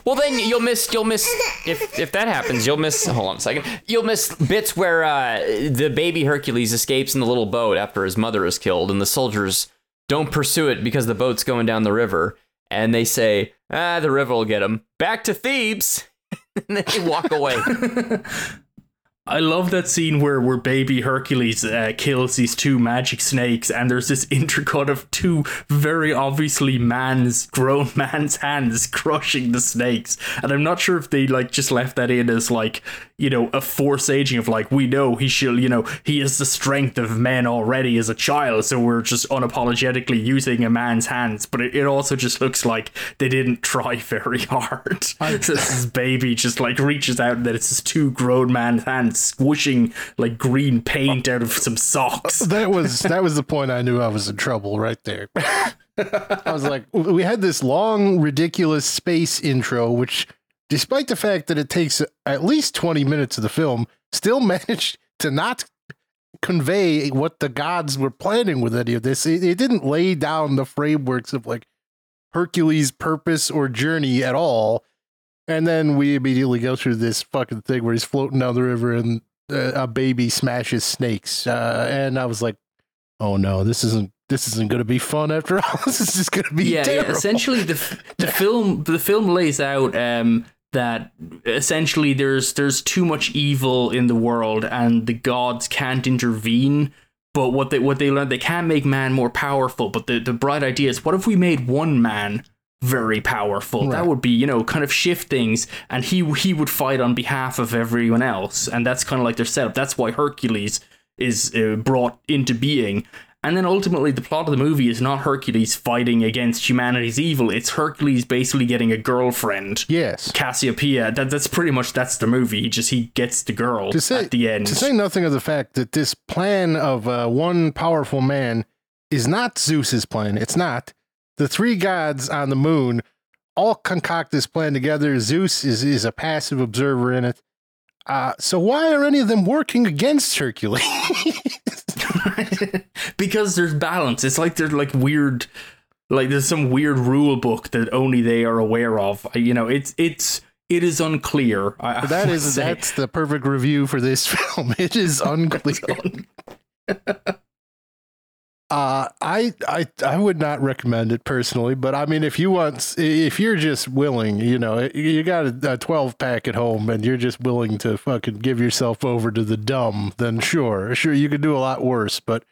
Well, then you'll miss. You'll miss if if that happens. You'll miss. Hold on a second. You'll miss bits where uh, the baby Hercules escapes in the little boat after his mother is killed, and the soldiers don't pursue it because the boat's going down the river, and they say, "Ah, the river will get them. back to Thebes," and they walk away. I love that scene where where baby Hercules uh, kills these two magic snakes, and there's this intercut of two very obviously man's grown man's hands crushing the snakes, and I'm not sure if they like just left that in as like you know a force-aging of like we know he shall you know he has the strength of men already as a child, so we're just unapologetically using a man's hands, but it, it also just looks like they didn't try very hard. so this baby just like reaches out, and then it's just two grown man's hands squishing like green paint out of some socks. that was that was the point I knew I was in trouble right there. I was like, we had this long, ridiculous space intro, which, despite the fact that it takes at least twenty minutes of the film, still managed to not convey what the gods were planning with any of this. It, it didn't lay down the frameworks of like Hercules' purpose or journey at all. And then we immediately go through this fucking thing where he's floating down the river and uh, a baby smashes snakes. Uh, and I was like, oh no, this isn't this isn't going to be fun after all. this is just going to be yeah, yeah. Essentially, the the film the film lays out um, that essentially there's there's too much evil in the world, and the gods can't intervene. But what they what they learned, they can make man more powerful. But the the bright idea is, what if we made one man very powerful? That would be you know kind of shift things, and he he would fight on behalf of everyone else, and that's kind of like their setup. That's why Hercules is uh, brought into being. And then ultimately, the plot of the movie is not Hercules fighting against humanity's evil. It's Hercules basically getting a girlfriend, yes. Cassiopeia. That, that's pretty much that's the movie. He just he gets the girl To say, at the end. to say nothing of the fact that this plan of uh, one powerful man is not Zeus's plan. It's not. The three gods on the moon all concoct this plan together. Zeus is, is a passive observer in it. Uh, so why are any of them working against Hercules? because there's balance. It's like there's like weird, like there's some weird rule book that only they are aware of. You know, it's it's it is unclear. I, I that would is say. that's the perfect review for this film. It is unclear. Uh, I, I, I would not recommend it personally, but I mean, if you want, if you're just willing, you know, you got a, a 12 pack at home and you're just willing to fucking give yourself over to the dumb, then sure, sure, you could do a lot worse, but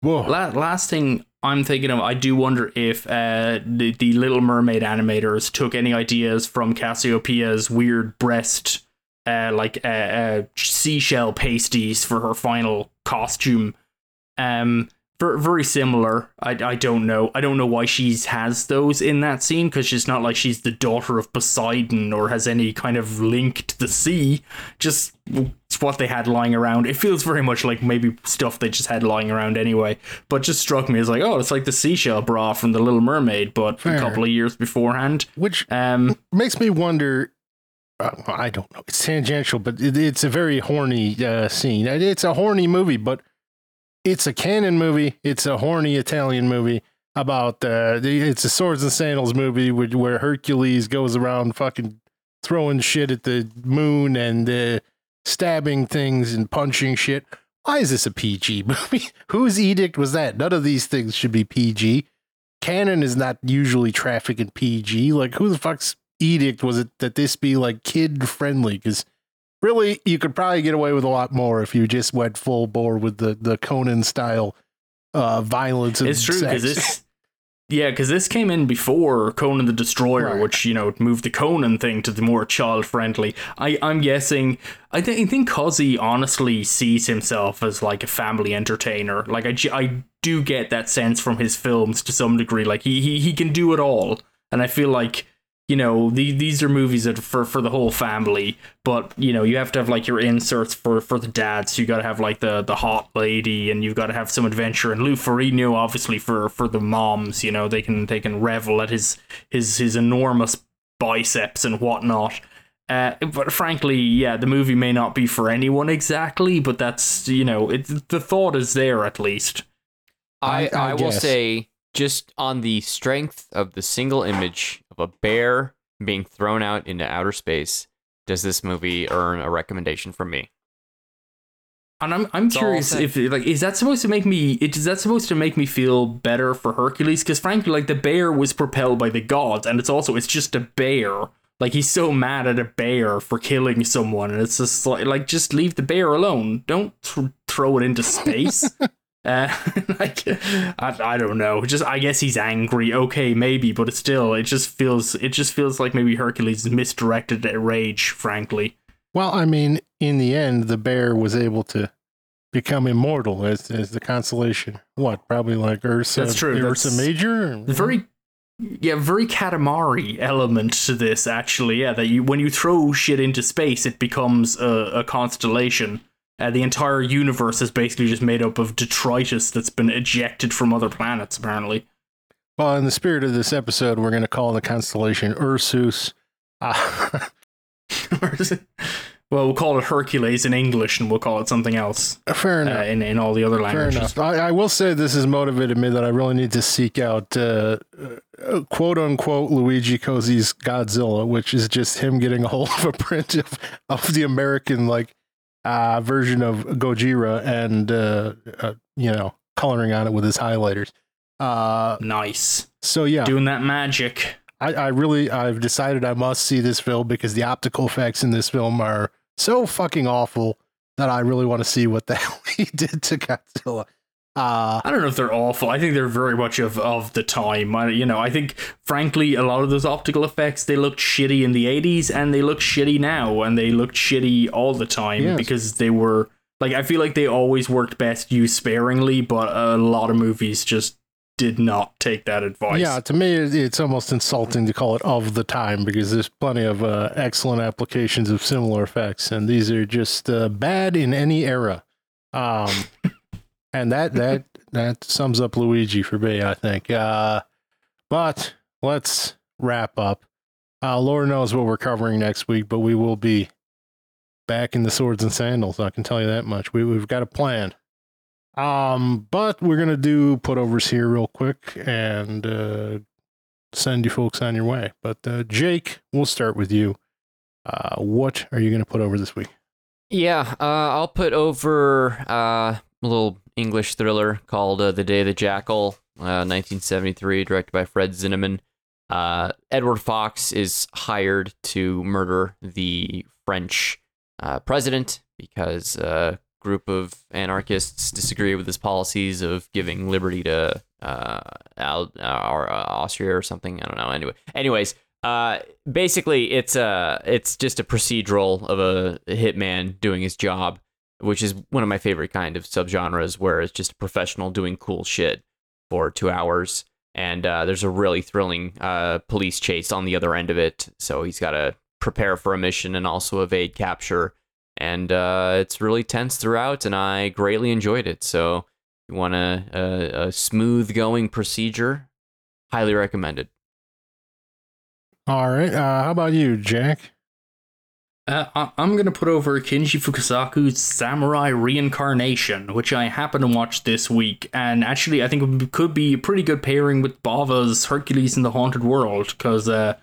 whoa. La- last thing I'm thinking of, I do wonder if uh, the, the Little Mermaid animators took any ideas from Cassiopeia's weird breast, uh, like uh, uh, seashell pasties for her final costume. Um, very similar. I, I don't know. I don't know why she's has those in that scene because she's not like she's the daughter of Poseidon or has any kind of link to the sea. Just it's what they had lying around. It feels very much like maybe stuff they just had lying around anyway. But just struck me as like, oh, it's like the seashell bra from the Little Mermaid, but Fair. a couple of years beforehand. Which Um, makes me wonder. Uh, I don't know. It's tangential, but it, it's a very horny uh, scene. It's a horny movie, but it's a Cannon movie. It's a horny Italian movie about. Uh, the- it's a swords and sandals movie where, where Hercules goes around fucking throwing shit at the moon and uh, stabbing things and punching shit. Why is this a PG movie? Whose edict was that? None of these things should be PG. Cannon is not usually trafficking PG. Like, who the fuck's edict was it that this be like kid friendly? Because really, you could probably get away with a lot more if you just went full bore with the the Conan style uh, violence. And it's true because this. Yeah, because this came in before Conan the Destroyer, Right. which you know moved the Conan thing to the more child friendly. I I'm guessing. I think I think Cozzi honestly sees himself as like a family entertainer. Like I I do get that sense from his films to some degree. Like he he he can do it all, and I feel like you know the, these are movies that are for for the whole family but you know you have to have like your inserts for for the dads. So you got to have like the the hot lady and you've got to have some adventure. And Lou Ferrigno obviously for for the moms you know they can they can revel at his his his enormous biceps and whatnot. Uh, but frankly, yeah, the movie may not be for anyone exactly, but that's you know, it, the thought is there at least. I, I- I I, will say, just on the strength of the single image of a bear being thrown out into outer space, does this movie earn a recommendation from me? And I'm I'm That's curious if like is that supposed to make me it- is that supposed to make me feel better for Hercules? Because frankly, like the bear was propelled by the gods, and it's also it's just a bear. Like he's so mad at a bear for killing someone, and it's just like like just leave the bear alone. Don't th- throw it into space. Uh, like I, I don't know. Just I guess he's angry. Okay, maybe, but it's still it just feels it just feels like maybe Hercules misdirected at rage. Frankly, Well, I mean, in the end, the bear was able to become immortal as as the constellation. What? Probably like Ursa. That's true, Ursa that's- Major. Very yeah, very Katamari element to this actually. Yeah, that you when you throw shit into space, it becomes a, a constellation. Uh, the entire universe is basically just made up of detritus that's been ejected from other planets. Apparently, Well, in the spirit of this episode, we're going to call the constellation Ursus. Uh, well, we'll call it Hercules in English, and we'll call it something else fair uh, enough. in in all the other languages. Fair enough. I, I will say this has motivated me that I really need to seek out uh, uh, quote unquote Luigi Cozzi's Godzilla, which is just him getting a hold of a print of, of the American like uh, version of Gojira and uh, uh, you know coloring on it with his highlighters. Uh, Nice. so yeah, Doing that magic. I, I really I've decided I must see this film because the optical effects in this film are so fucking awful that I really want to see what the hell he did to Godzilla. Uh, I don't know if they're awful. I think they're very much of, of the time. I, you know, I think, frankly, a lot of those optical effects, they looked shitty in the 80s and they look shitty now and they looked shitty all the time Yes. because they were, like, I feel like they always worked best used sparingly, but a lot of movies just did not take that advice. yeah, to me it's almost insulting to call it of the time because there's plenty of uh, excellent applications of similar effects, and these are just uh, bad in any era. Um, and that that that sums up Luigi for me, I think. Uh, but let's wrap up. Uh, Lord knows what we're covering next week, but we will be back in the swords and sandals. I can tell you that much. We we've got a plan. Um, but we're gonna do putovers here real quick and uh, send you folks on your way. But uh, Jake, we'll start with you. Uh, what are you gonna put over this week? Yeah, uh, I'll put over uh, a little English thriller called uh, The Day of the Jackal, uh, 1973, directed by Fred Zinnemann. Uh, Edward Fox is hired to murder the French uh, president because a group of anarchists disagree with his policies of giving liberty to uh, Al- uh, or, uh, Austria or something. I don't know. Anyway, anyways, uh, basically, it's a it's just a procedural of a hitman doing his job, which is one of my favorite kind of subgenres, where it's just a professional doing cool shit for two hours, and uh, there's a really thrilling uh, police chase on the other end of it. So he's got to prepare for a mission and also evade capture, and uh, it's really tense throughout, and I greatly enjoyed it. So you want a, a, a smooth going procedure, highly recommended. All right. Uh, how about you, Jack? Uh, I- I'm going to put over Kinji Fukasaku's Samurai Reincarnation, which I happen to watch this week. And actually, I think it could be a pretty good pairing with Bava's Hercules in the Haunted World, because uh,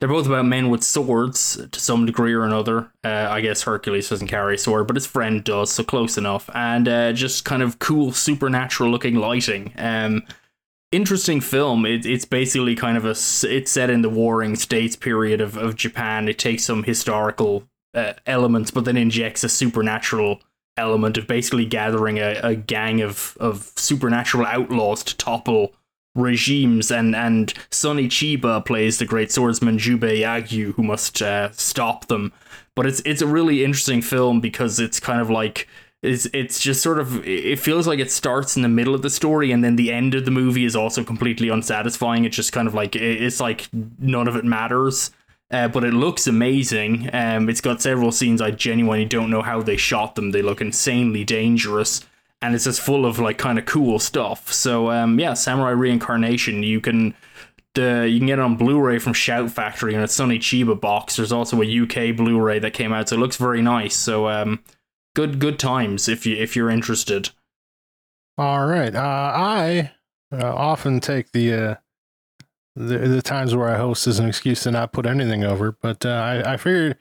they're both about men with swords to some degree or another. Uh, I guess Hercules doesn't carry a sword, but his friend does, so close enough. And uh, just kind of cool, supernatural looking lighting. Um, interesting film. It, it's basically kind of a It's set in the Warring States period of, of Japan. It takes some historical uh, elements, but then injects a supernatural element of basically gathering a, a gang of, of supernatural outlaws to topple regimes. And, and Sonny Chiba plays the great swordsman Jubei Yagyu, who must uh, stop them. But it's it's a really interesting film because it's kind of like it's it's just sort of it feels like it starts in the middle of the story and then the end of the movie is also completely unsatisfying. It's just kind of like it's like none of it matters. Uh, but it looks amazing. Um, it's got several scenes I genuinely don't know how they shot them. They look insanely dangerous, and it's just full of like kind of cool stuff. So um, yeah, Samurai Reincarnation. You can the you can get it on Blu-ray from Shout Factory and a Sonny Chiba box. There's also a UK Blu-ray that came out, so it looks very nice. So um, good good times if you if you're interested. All right. Uh, I uh, often take the, uh, the the times where I host as an excuse to not put anything over, but uh, I, I figured,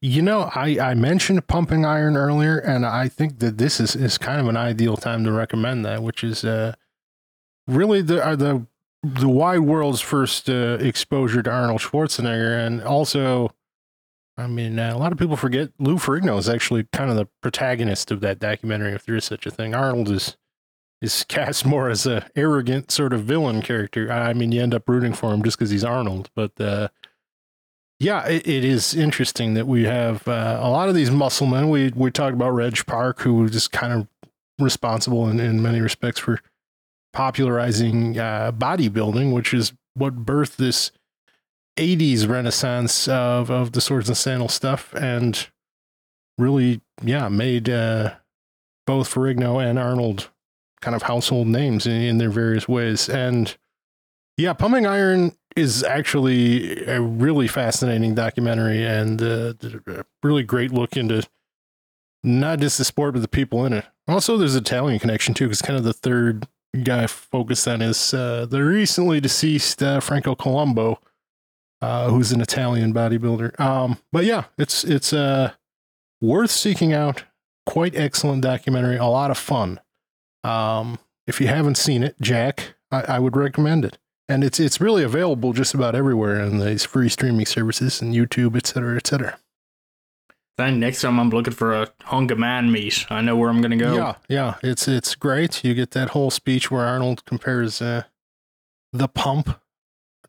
you know, I, I mentioned pumping iron earlier, and I think that this is, is kind of an ideal time to recommend that, which is uh, really the uh, the the wide world's first uh, exposure to Arnold Schwarzenegger, and also. I mean, uh, a lot of people forget Lou Ferrigno is actually kind of the protagonist of that documentary, if there is such a thing. Arnold is is cast more as a arrogant sort of villain character. I mean, you end up rooting for him just because he's Arnold. But uh, yeah, it, it is interesting that we have uh, a lot of these muscle men. We we talked about Reg Park, who was just kind of responsible in, in many respects for popularizing uh, bodybuilding, which is what birthed this 80s renaissance of, of the swords and sandals stuff and really, yeah, made uh, both Ferrigno and Arnold kind of household names in, in their various ways. And yeah, Pumping Iron is actually a really fascinating documentary and uh, a really great look into not just the sport, but the people in it. Also, there's an Italian connection too, because kind of the third guy focused on is uh, the recently deceased uh, Franco Columbu, uh, who's an Italian bodybuilder. Um, but yeah, it's it's uh, worth seeking out. Quite excellent documentary, a lot of fun. Um, if you haven't seen it, Jack, I, I would recommend it. And it's it's really available just about everywhere on these free streaming services and YouTube, et cetera, et cetera. Then next time I'm looking for a hunk of man meat, I know where I'm gonna go. Yeah, yeah, it's it's great. You get that whole speech where Arnold compares uh, the pump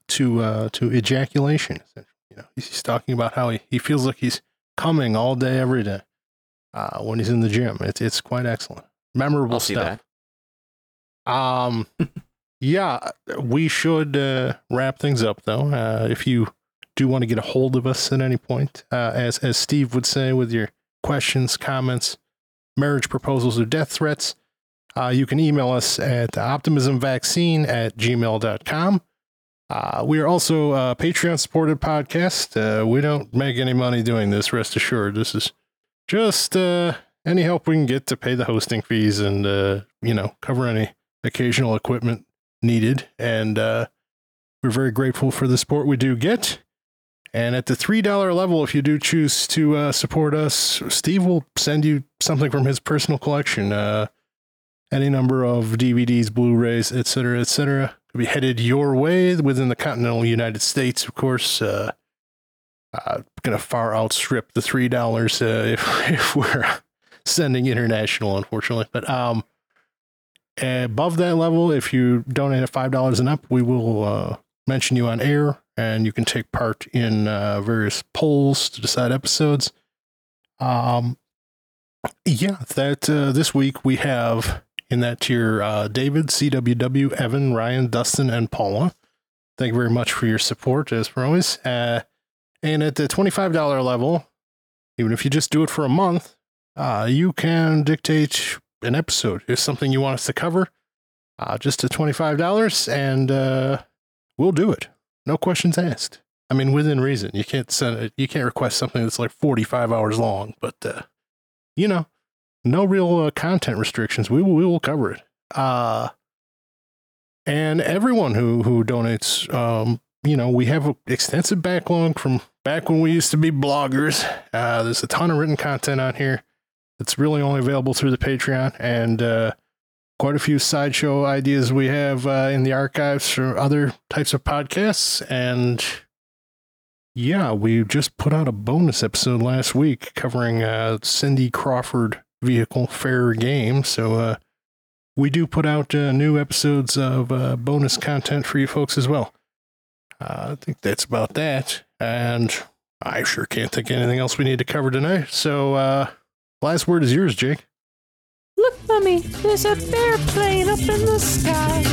to uh, to ejaculation. You know, he's talking about how he, he feels like he's coming all day, every day uh, when he's in the gym. It's it's quite excellent, memorable I'll stuff. Um, yeah, we should uh, wrap things up though. Uh, if you do want to get a hold of us at any point, uh, as as Steve would say, with your questions, comments, marriage proposals, or death threats, uh, you can email us at optimismvaccine at gmail.com. Uh, we are also a Patreon supported podcast. Uh, we don't make any money doing this, rest assured. This is just uh, any help we can get to pay the hosting fees and, uh, you know, cover any occasional equipment needed. And uh, we're very grateful for the support we do get. And at the $3 level, if you do choose to uh, support us, Steve will send you something from his personal collection. Any number of DVDs, Blu-rays, etc., etc., could be headed your way within the continental United States, of course. Uh, uh, gonna far outstrip the three dollars uh, if if we're sending international, unfortunately. But um, above that level, if you donate at five dollars and up, we will uh, mention you on air, and you can take part in uh, various polls to decide episodes. Um, yeah, that uh, this week we have in that tier uh, David, CWW, Evan, Ryan, Dustin, and Paula. Thank you very much for your support, as always. Uh, and at the $25 level, even if you just do it for a month, uh, you can dictate an episode. If something you want us to cover, uh, just to $25, and uh, we'll do it. No questions asked. I mean, within reason. You can't send it, you can't request something that's like 45 hours long, but, uh, you know, no real uh, content restrictions. We will, we will cover it. Uh, and everyone who, who donates, um, you know, we have an extensive backlog from back when we used to be bloggers. Uh, there's a ton of written content on here that's really only available through the Patreon, and uh, quite a few sideshow ideas we have uh, in the archives for other types of podcasts. And yeah, we just put out a bonus episode last week covering uh, Cindy Crawford vehicle fair game. So uh, we do put out uh, new episodes of uh, bonus content for you folks as well. Uh, I think that's about that. And I sure can't think of anything else we need to cover tonight. So, uh, last word is yours, Jake. Look, Mummy, there's a bear plane up in the sky.